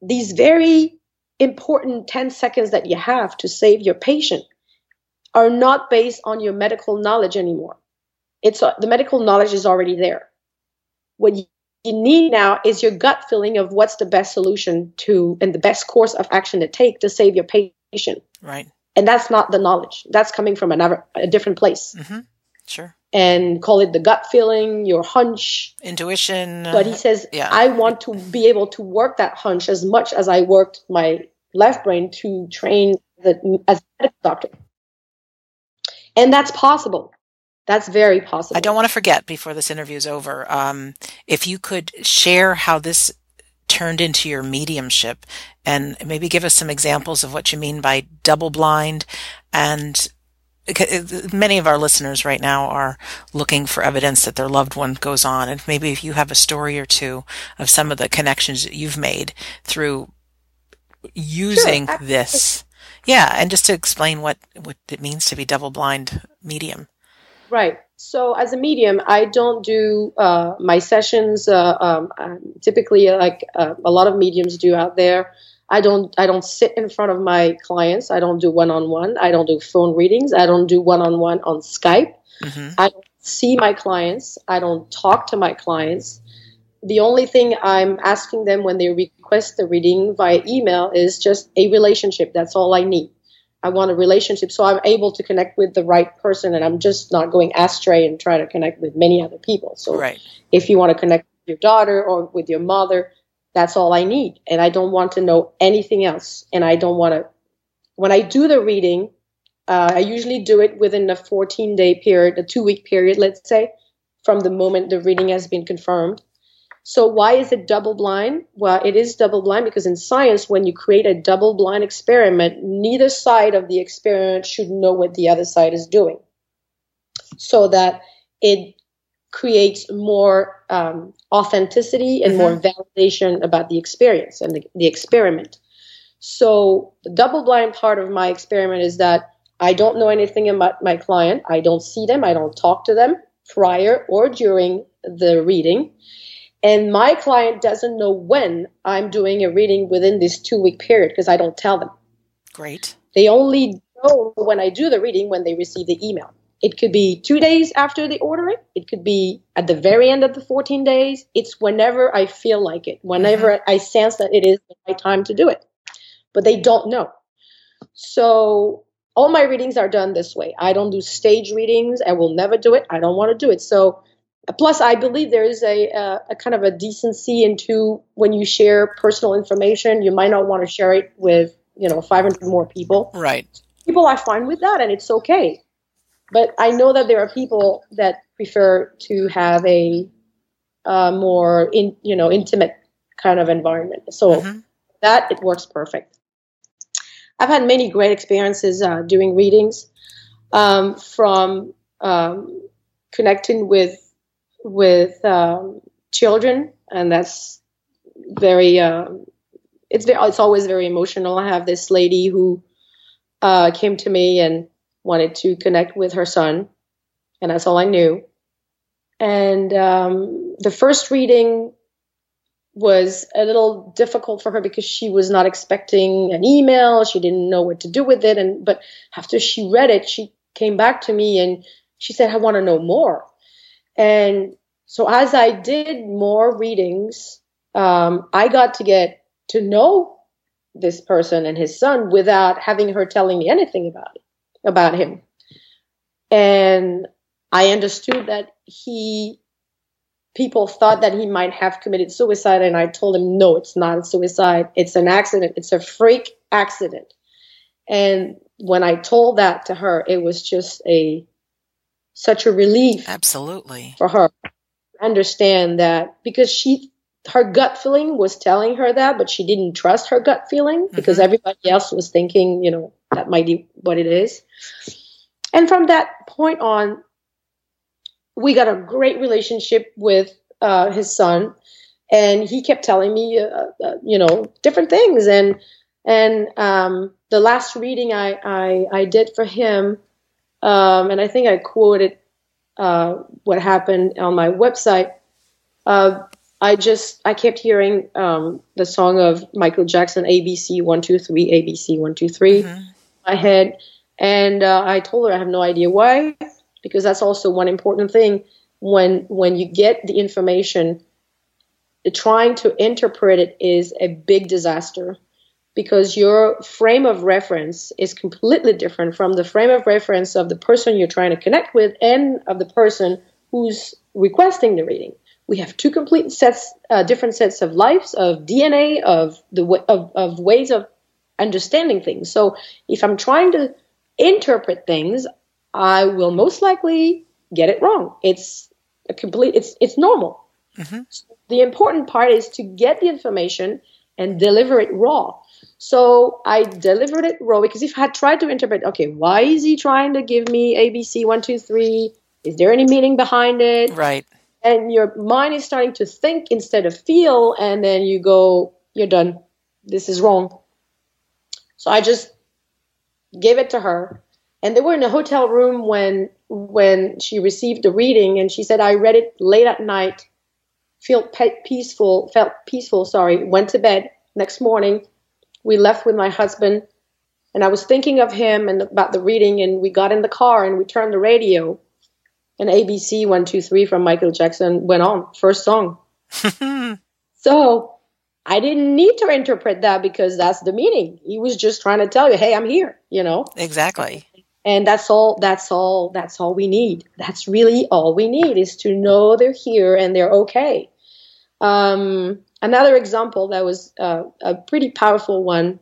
these very important 10 seconds that you have to save your patient are not based on your medical knowledge anymore. It's uh, the medical knowledge is already there. What you, you need now is your gut feeling of what's the best solution to and the best course of action to take to save your patient. Right. And that's not the knowledge. That's coming from another a different place. Mm-hmm. Sure and call it the gut feeling, your hunch, intuition. But he says, yeah. I want to be able to work that hunch as much as I worked my left brain to train the, as a medical doctor. And that's possible. That's very possible. I don't want to forget before this interview is over, um, if you could share how this turned into your mediumship and maybe give us some examples of what you mean by double blind and many of our listeners right now are looking for evidence that their loved one goes on. And maybe if you have a story or two of some of the connections that you've made through using sure, this. Yeah. And just to explain what, what it means to be double blind medium. Right. So as a medium, I don't do uh, my sessions. Uh, um, typically, like uh, a lot of mediums do out there, I don't I don't sit in front of my clients. I don't do one on one. I don't do phone readings. I don't do one on one on Skype. Mm-hmm. I don't see my clients. I don't talk to my clients. The only thing I'm asking them when they request the reading via email is just a relationship. That's all I need. I want a relationship so I'm able to connect with the right person and I'm just not going astray and try to connect with many other people. So right. if you want to connect with your daughter or with your mother, that's all I need. And I don't want to know anything else. And I don't want to, when I do the reading, uh, I usually do it within a 14 day period, a two week period, let's say, from the moment the reading has been confirmed. So why is it double blind? Well, it is double blind because in science, when you create a double blind experiment, neither side of the experiment should know what the other side is doing. So that it creates more um, authenticity and mm-hmm. more validation about the experience and the, the experiment. So the double blind part of my experiment is that I don't know anything about my client. I don't see them. I don't talk to them prior or during the reading. And my client doesn't know when I'm doing a reading within this two week period because I don't tell them. Great. They only know when I do the reading when they receive the email. It could be two days after they order it. It could be at the very end of the 14 days. It's whenever I feel like it, whenever mm-hmm. I sense that it is the right time to do it. But they don't know. So all my readings are done this way. I don't do stage readings. I will never do it. I don't want to do it. So plus i believe there is a, a, a, kind of a decency into when you share personal information you might not want to share it with you know 500 more people right people are fine with that and it's okay but i know that there are people that prefer to have a uh, more in you know intimate kind of environment so mm-hmm. that it works perfect i've had many great experiences uh, doing readings um, from um, connecting with with um, children, and that's very. Uh, it's very, it's always very emotional. I have this lady who uh, came to me and wanted to connect with her son, and that's all I knew. And um, the first reading was a little difficult for her because she was not expecting an email. She didn't know what to do with it. And but after she read it, she came back to me and she said, "I want to know more." And so as I did more readings, um, I got to get to know this person and his son without having her telling me anything about it, about him. And I understood that he, people thought that he might have committed suicide. And I told him, no, it's not a suicide. It's an accident. It's a freak accident. And when I told that to her, it was just a, such a relief. Absolutely. For her. Understand that because she, her gut feeling was telling her that, but she didn't trust her gut feeling because mm-hmm. everybody else was thinking, you know, that might be what it is. And from that point on, we got a great relationship with uh, his son, and he kept telling me, uh, uh, you know, different things. And and um, the last reading I, I I did for him um, and I think I quoted uh, what happened on my website. Uh, I just I kept hearing um, the song of Michael Jackson ABC one two three ABC one two three mm-hmm. My head, and uh, I told her I have no idea why because that's also one important thing when when you get the information, trying to interpret it is a big disaster because your frame of reference is completely different from the frame of reference of the person you're trying to connect with and of the person who's requesting the reading. We have two complete sets, uh, different sets of lives, of DNA, of the of, of ways of understanding things. So if I'm trying to interpret things, I will most likely get it wrong. It's a complete. It's it's normal. Mm-hmm. So the important part is to get the information and deliver it raw. So I delivered it raw because if I tried to interpret, okay, why is he trying to give me ABC one two three? Is there any meaning behind it? Right. And your mind is starting to think instead of feel, and then you go, you're done. This is wrong. So I just gave it to her, and they were in a hotel room when when she received the reading, and she said, I read it late at night, felt peaceful, felt peaceful. Sorry, went to bed. Next morning, we left with my husband and I was thinking of him and about the reading and we got in the car and we turned the radio and ABC 123 from Michael Jackson went on first song. so I didn't need to interpret that because that's the meaning. He was just trying to tell you, "Hey, I'm here," you know. Exactly. And that's all that's all that's all we need. That's really all we need is to know they're here and they're okay. Um, another example that was uh, a pretty powerful one.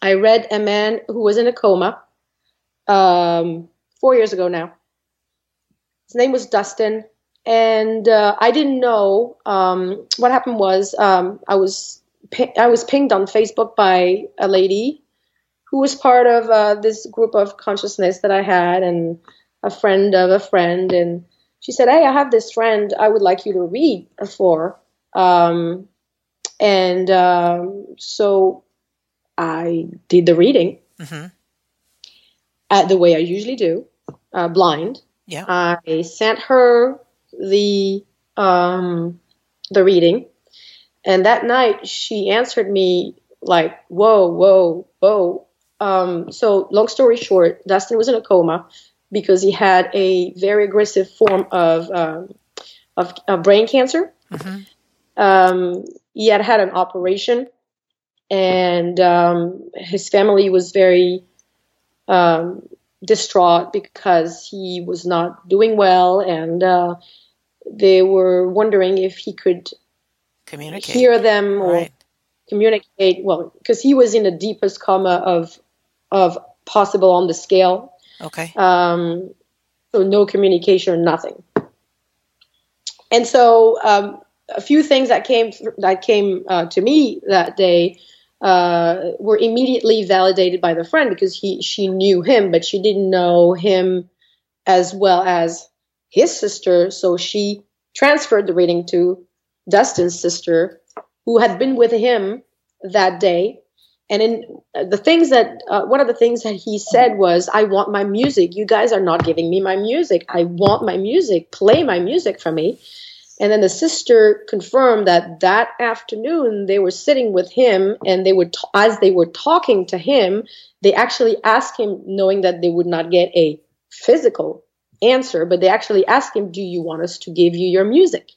I read a man who was in a coma um, four years ago now. His name was Dustin. And uh, I didn't know. Um, what happened was um, I was I was pinged on Facebook by a lady who was part of uh, this group of consciousness that I had, and a friend of a friend, and she said, "Hey, I have this friend I would like you to read for." Um, and um, so I did the reading mm-hmm. at the way I usually do, uh, blind. Yeah. I sent her the um, the reading, and that night she answered me like, "Whoa, whoa, whoa." Um, so, long story short, Dustin was in a coma because he had a very aggressive form of um, of, of, brain cancer. Mm-hmm. Um, he had had an operation, and um, his family was very um, distraught because he was not doing well, and uh, they were wondering if he could communicate, hear them, or right. communicate. Well, because he was in the deepest coma of of possible on the scale. Okay. Um, so no communication, nothing. And so um, a few things that came that came uh, to me that day uh, were immediately validated by the friend because he she knew him, but she didn't know him as well as his sister. So she transferred the reading to Dustin's sister, who had been with him that day. And in uh, the things that uh, one of the things that he said was, "I want my music. You guys are not giving me my music. I want my music. Play my music for me." And then the sister confirmed that that afternoon they were sitting with him, and they would, t- as they were talking to him, they actually asked him, knowing that they would not get a physical answer, but they actually asked him, "Do you want us to give you your music?"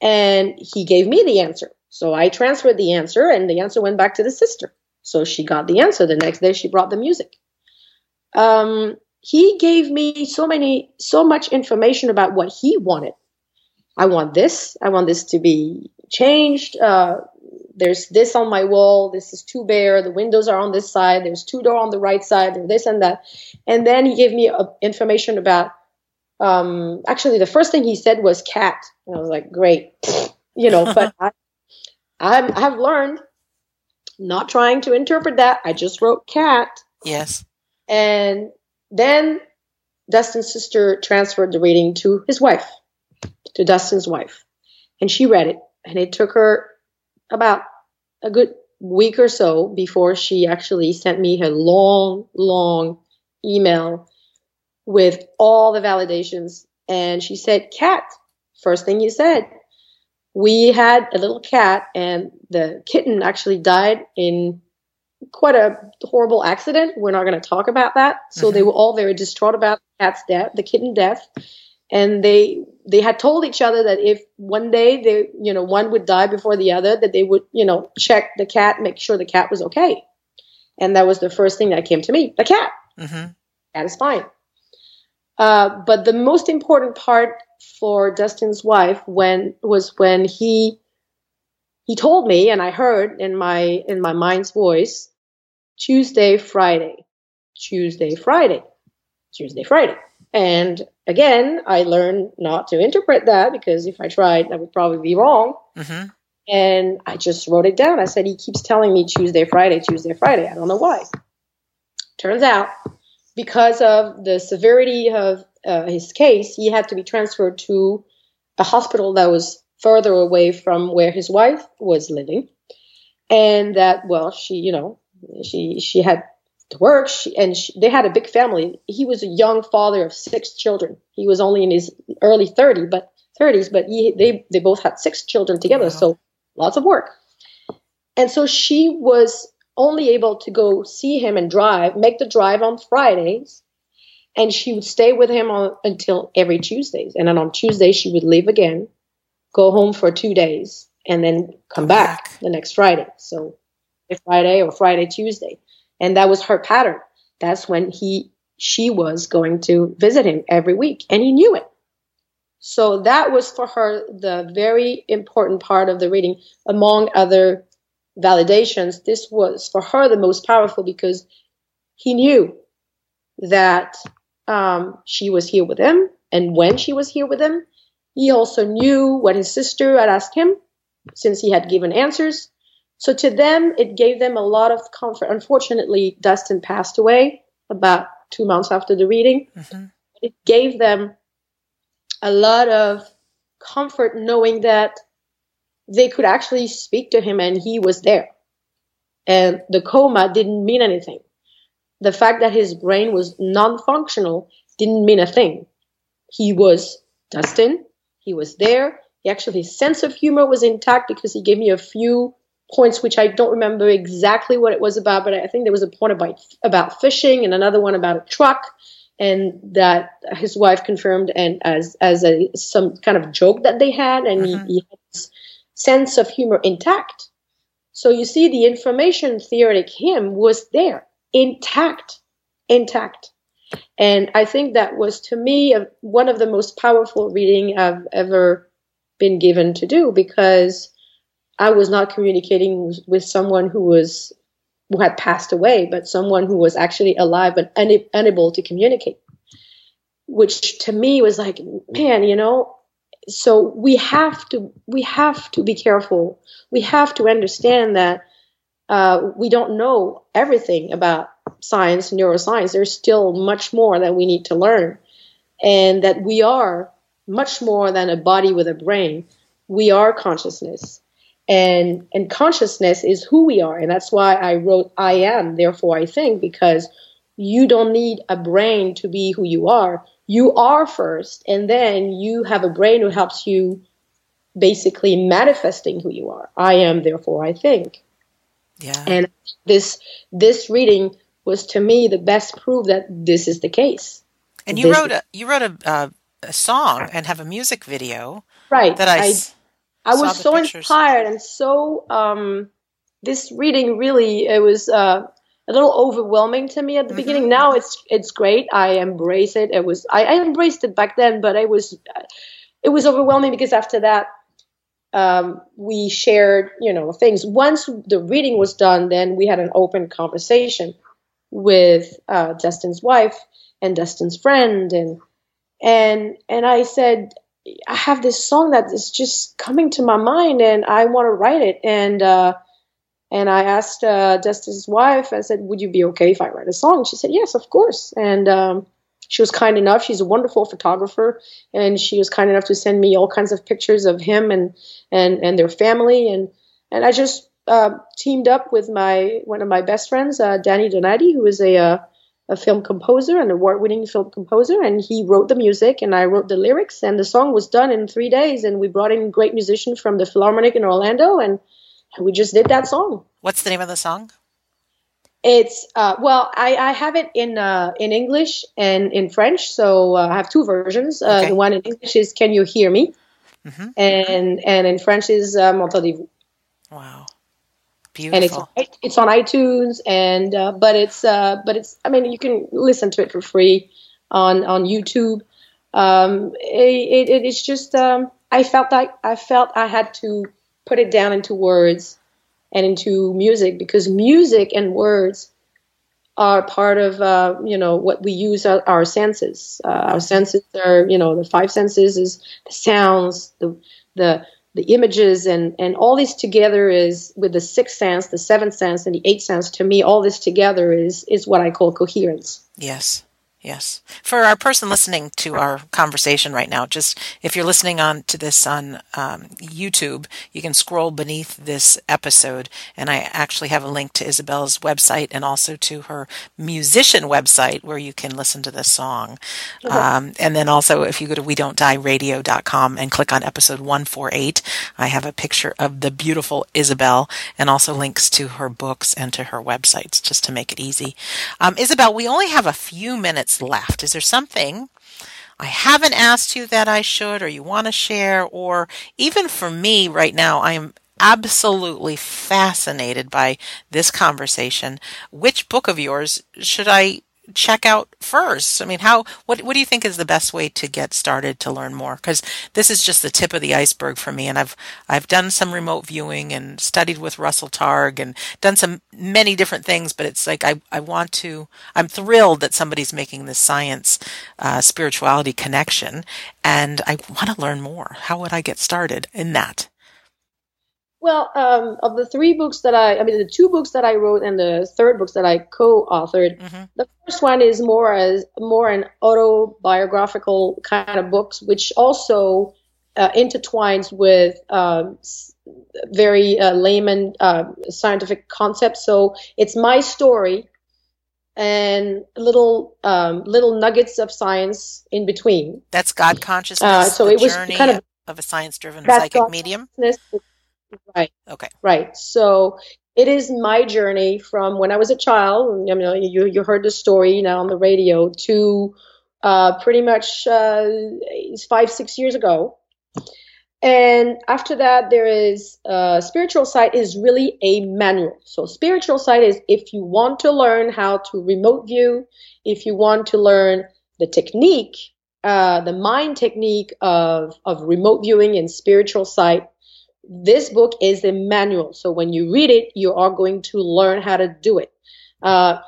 And he gave me the answer. So I transferred the answer, and the answer went back to the sister. So she got the answer. The next day, she brought the music. Um, he gave me so many, so much information about what he wanted. I want this. I want this to be changed. Uh, there's this on my wall. This is too bare. The windows are on this side. There's two door on the right side. There's this and that. And then he gave me uh, information about. Um, actually, the first thing he said was cat, and I was like, great, you know. But I, I have learned not trying to interpret that. I just wrote cat. Yes. And then Dustin's sister transferred the reading to his wife to Dustin's wife. And she read it. And it took her about a good week or so before she actually sent me her long, long email with all the validations. And she said, Cat, first thing you said. We had a little cat, and the kitten actually died in quite a horrible accident. We're not going to talk about that. So mm-hmm. they were all very distraught about the cat's death, the kitten death and they they had told each other that if one day they you know one would die before the other that they would you know check the cat make sure the cat was okay. And that was the first thing that came to me the cat. Mm-hmm. cat is fine. Uh, but the most important part for dustin's wife when was when he he told me and i heard in my in my mind's voice tuesday friday. Tuesday friday. Tuesday friday and again, I learned not to interpret that because if I tried, I would probably be wrong. Mm-hmm. And I just wrote it down. I said, he keeps telling me Tuesday, Friday, Tuesday, Friday. I don't know why. Turns out, because of the severity of uh, his case, he had to be transferred to a hospital that was further away from where his wife was living. And that, well, she, you know, she she had to work. She, and she, they had a big family. He was a young father of six children. He was only in his early 30 but 30s but he, they they both had six children together wow. so lots of work. And so she was only able to go see him and drive make the drive on fridays and she would stay with him on, until every tuesdays. And then on tuesdays she would leave again go home for two days and then come back the next friday. So friday or friday tuesday and that was her pattern. That's when he, she was going to visit him every week and he knew it. So that was for her the very important part of the reading among other validations. This was for her the most powerful because he knew that um, she was here with him and when she was here with him He also knew what his sister had asked him, since he had given answers. So to them, it gave them a lot of comfort. Unfortunately, Dustin passed away about two months after the reading. Mm-hmm. It gave them a lot of comfort knowing that they could actually speak to him and he was there. And the coma didn't mean anything. The fact that his brain was non functional didn't mean a thing. He was Dustin, he was there. He actually, his sense of humor was intact because he gave me a few points which I don't remember exactly what it was about, but I think there was a point about about fishing and another one about a truck, and that his wife confirmed and as as a some kind of joke that they had, and mm-hmm. he, he, had his sense of humor intact. So you see, the information theoretic him was there, intact, intact. And I think that was to me a, one of the most powerful reading I've ever been given to do because I was not communicating with someone who was who had passed away, but someone who was actually alive but un- unable to communicate. Which to me was like, man, you know, so we have to we have to be careful. We have to understand that uh, we don't know everything about science, neuroscience. There's still much more that we need to learn, and that we are much more than a body with a brain. We are consciousness and and consciousness is who we are. And that's why i wrote i am therefore i think because you don't need a brain to be who you are. You are first and then you have a brain who helps you basically manifesting who you are. I am therefore i think. Yeah. And this this reading was to me the best proof that this is the case. And you this wrote a you wrote a, uh, a song and have a music video right. that i, I I was so pictures. inspired and so um, this reading really it was uh, a little overwhelming to me at the mm-hmm. beginning. Now it's it's great. I embrace it. It was I, I embraced it back then, but it was it was overwhelming because after that um, we shared you know things. Once the reading was done, then we had an open conversation with uh, Dustin's wife and Dustin's friend and and and I said I have this song that is just coming to my mind and I want to write it. And, uh, and I asked uh, wife, I said, Would you be okay if I write a song? She said, Yes, of course. And um, she was kind enough. She's a wonderful photographer. And she was kind enough to send me all kinds of pictures of him and, and, and their family. And, and I just uh, teamed up with my one of my best friends, uh, Danny Donati, who is a, uh, a film composer, an award-winning film composer, and he wrote the music and I wrote the lyrics, and the song was done in three days. And we brought in great musicians from the Philharmonic in Orlando, and we just did that song. What's the name of the song? It's uh, well, I, I have it in uh, in English and in French, so uh, I have two versions. Uh, okay. The one in English is "Can You Hear Me," mm-hmm. and and in French is uh, "M'entendez-vous." Wow. Beautiful. And it's it's on iTunes, and uh, but it's uh, but it's I mean you can listen to it for free on on YouTube. Um, it, it, it's just um, I felt like I felt I had to put it down into words and into music because music and words are part of uh, you know what we use our, our senses. Uh, our senses are you know the five senses is the sounds, the the the images and and all this together is with the sixth sense the seventh sense and the eighth sense to me all this together is is what i call coherence. Yes Yes. For our person listening to our conversation right now, just if you're listening on to this on um, YouTube, you can scroll beneath this episode, and I actually have a link to Isabelle's website and also to her musician website where you can listen to this song. Okay. Um, and then also, if you go to we don't die radio.com and click on episode 148, I have a picture of the beautiful Isabelle and also links to her books and to her websites just to make it easy. Um, Isabelle, we only have a few minutes minutes left. Is there something I haven't asked you that I should or you want to share? Or even for me right now, I am absolutely fascinated by this conversation. Which book of yours should I check out first? I mean, how what what do you think is the best way to get started to learn more? Because this is just the tip of the iceberg for me, and I've I've done some remote viewing and studied with Russell Targ and done some many different things, but it's like I I want to. I'm thrilled that somebody's making this science uh, spirituality connection, and I want to learn more. How would I get started in that? Well, um, of the three books that I, I mean, the two books that I wrote and the third books that I co-authored, mm-hmm. the first one is more as more an autobiographical kind of books, which also uh, intertwines with um, very uh, layman uh, scientific concepts. So it's my story and little um, little nuggets of science in between. That's God consciousness. Uh, so it was kind of of a science-driven psychic medium. Right. Okay. Right. So it is my journey from when I was a child. You know, you you heard the story now on the radio to uh, pretty much uh, five six years ago. And after that, there is uh, spiritual sight is really a manual. So spiritual sight is if you want to learn how to remote view, if you want to learn the technique, uh, the mind technique of of remote viewing and spiritual sight, this book is a manual. So when you read it, you are going to learn how to do it. Uh,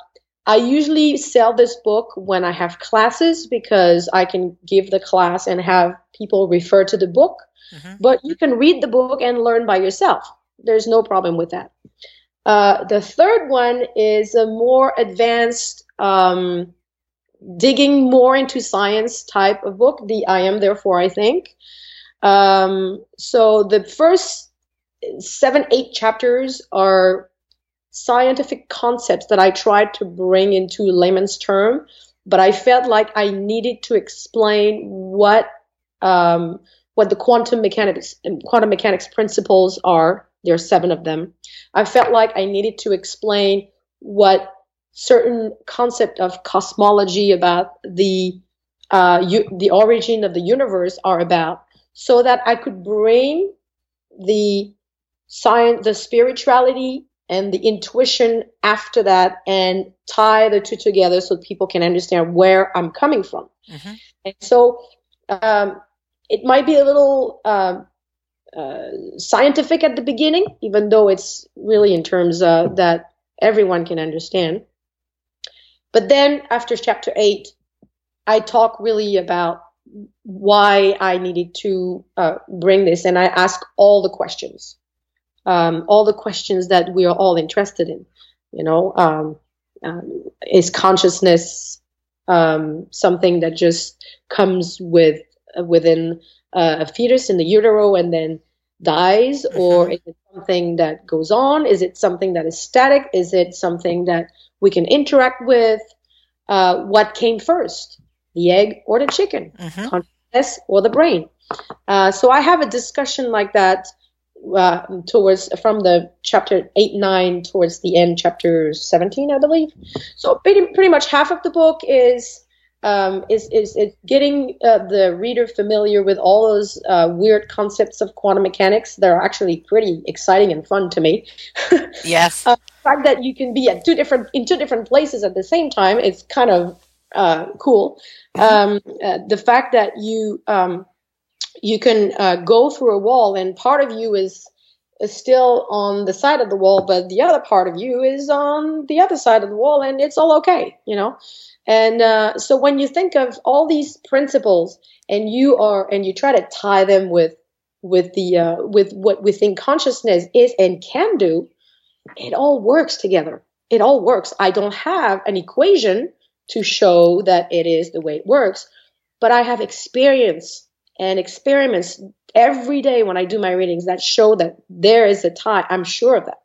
I usually sell this book when I have classes because I can give the class and have people refer to the book. Mm-hmm. But you can read the book and learn by yourself. There's no problem with that. Uh, the third one is a more advanced, um, digging more into science type of book. The I am therefore I think. Um, so the first seven, eight chapters are scientific concepts that I tried to bring into layman's term, but I felt like I needed to explain what um, what the quantum mechanics quantum mechanics principles are. There are seven of them. I felt like I needed to explain what certain concept of cosmology about the uh, the origin of the universe are about so that I could bring the science, the spirituality and the intuition after that and tie the two together so people can understand where I'm coming from. Mm-hmm. And so um, it might be a little um, uh, scientific at the beginning, even though it's really in terms uh, that everyone can understand. But then after chapter eight, I talk really about why I needed to uh, bring this, and I ask all the questions, um, all the questions that we are all interested in. You know, um, um, is consciousness um, something that just comes with uh, within uh, a fetus in the utero and then dies, mm-hmm. or is it something that goes on? Is it something that is static? Is it something that we can interact with? Uh, what came first? The egg or the chicken, mm-hmm. consciousness or the brain. Uh, so I have a discussion like that uh, towards from the chapter eight nine towards the end, chapter seventeen, I believe. So pretty, pretty much half of the book is. Um, is, is, is getting uh, the reader familiar with all those uh, weird concepts of quantum mechanics that are actually pretty exciting and fun to me. yes. Uh, the fact that you can be at two different in two different places at the same time is kind of uh, cool. Um, uh, the fact that you um, you can uh, go through a wall and part of you is, is still on the side of the wall, but the other part of you is on the other side of the wall, and it's all okay, you know. And uh, so when you think of all these principles, and you are and you try to tie them with with the uh, with what we think consciousness is and can do, it all works together. It all works. I don't have an equation to show that it is the way it works. But I have experience and experiments every day when I do my readings that show that there is a tie. I'm sure of that.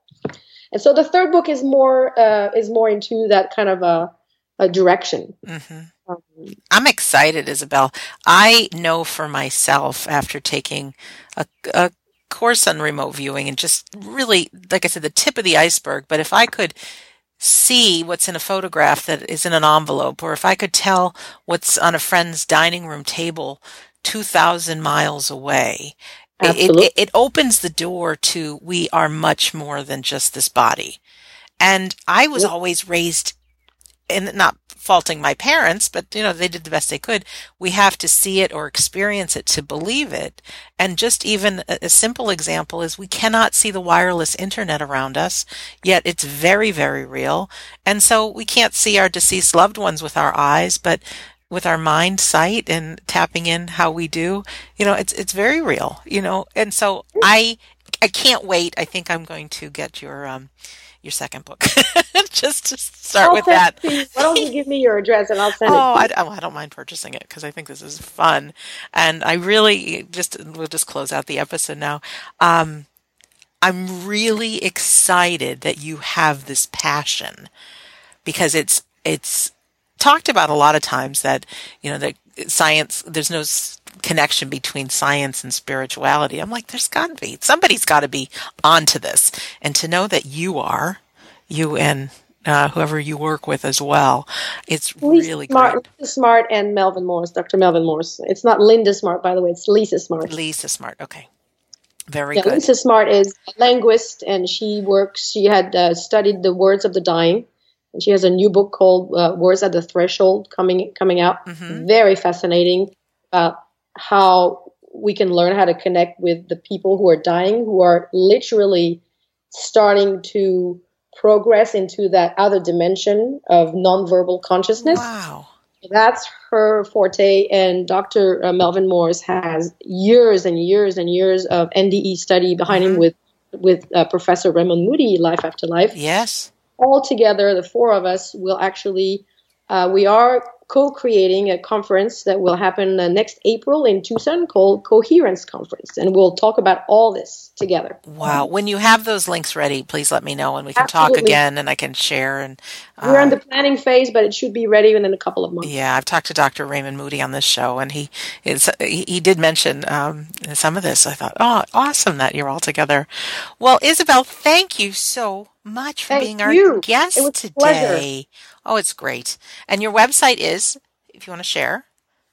And so the third book is more uh, is more into that kind of a, a direction. Mm-hmm. Um, I'm excited, Isabelle. I know for myself after taking a, a course on remote viewing and just really, like I said, the tip of the iceberg. But if I could see what's in a photograph that is in an envelope, or if I could tell what's on a friend's dining room table 2,000 miles away, it, it, it, opens the door to we are much more than just this body. And I was yep. always raised and not faulting my parents, but you know, they did the best they could. We have to see it or experience it to believe it. And just even a, a simple example is we cannot see the wireless internet around us, yet it's very, very real. And so we can't see our deceased loved ones with our eyes, but with our mind sight and tapping in how we do, you know, it's it's very real, you know. And so I I can't wait. I think I'm going to get your um your second book just to start I'll with that. Why don't you give me your address and I'll send oh, it? I, oh, I don't mind purchasing it because I think this is fun, and I really just we'll just close out the episode now. Um, I'm really excited that you have this passion because it's it's talked about a lot of times that you know that science there's no connection between science and spirituality. I'm like, there's got to be somebody's got to be onto this, and to know that you are, you and uh, whoever you work with as well, it's Lisa really Smartt, great. Lisa Smartt and Melvin Morse, Dr. Melvin Morse. It's not Linda Smartt, by the way. It's Lisa Smartt. Lisa Smartt, okay, very yeah, good. Lisa Smartt is a linguist, and she works. She had uh, studied the words of the dying, and she has a new book called uh, "Words at the Threshold" coming coming out. Mhm. Very fascinating about how we can learn how to connect with the people who are dying, who are literally starting to progress into that other dimension of nonverbal consciousness. Wow. That's her forte, and Dr. uh, Melvin Morse has years and years and years of NDE study behind Mhm. him with with uh, Professor Raymond Moody, Life After Life. Yes. All together, the four of us will actually uh, we are co-creating a conference that will happen uh, next April in Tucson called Cohearence Conference, and we'll talk about all this together. Wow. When you have those links ready, please let me know and we can talk again and I can share and We're in uh, the planning phase, but it should be ready within a couple of months. Yeah, I've talked to Dr. Raymond Moody on this show, and he is he, he did mention um, some of this. I thought, oh, awesome that you're all together. Well, Isabelle, thank you so much for Thank being our you. guest a pleasure. Oh, it's great. And your website is, if you want to share,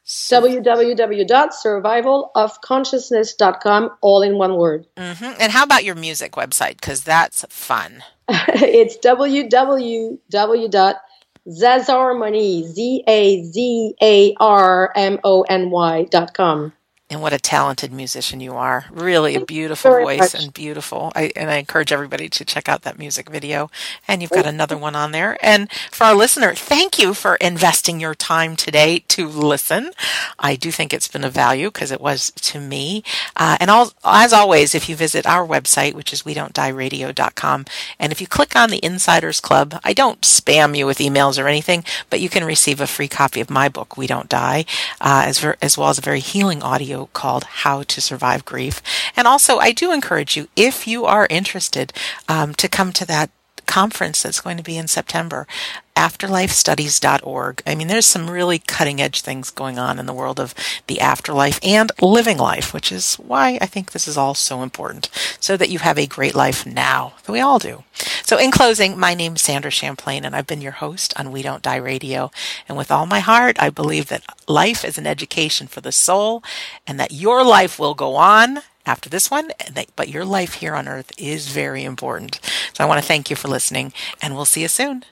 www.survivalofconsciousness.com, all in one word. hmm And how about your music website? Because that's fun. it's www.zazarmony, Z-A-Z-A-R-M-O-N-Y dot com. And what a talented musician you are. Really a beautiful voice much. and beautiful. I, and I encourage everybody to check out that music video. And you've got another one on there. And for our listener, thank you for investing your time today to listen. I do think it's been a value because it was to me. Uh, and all, as always, if you visit our website, which is we don't die radio.com, and if you click on the Insiders Club, I don't spam you with emails or anything, but you can receive a free copy of my book, We Don't Die, uh, as, ver- as well as a very healing audio called How to Survive Grief. And also, I do encourage you, if you are interested, um, to come to that conference that's going to be in September, afterlifestudies.org. I mean, there's some really cutting edge things going on in the world of the afterlife and living life, which is why I think this is all so important, so that you have a great life now. We all do. So, in closing, my name is Sandra Champlain, and I've been your host on We Don't Die Radio. And with all my heart, I believe that life is an education for the soul, and that your life will go on after this one, but your life here on earth is very important. So I want to thank you for listening, and we'll see you soon.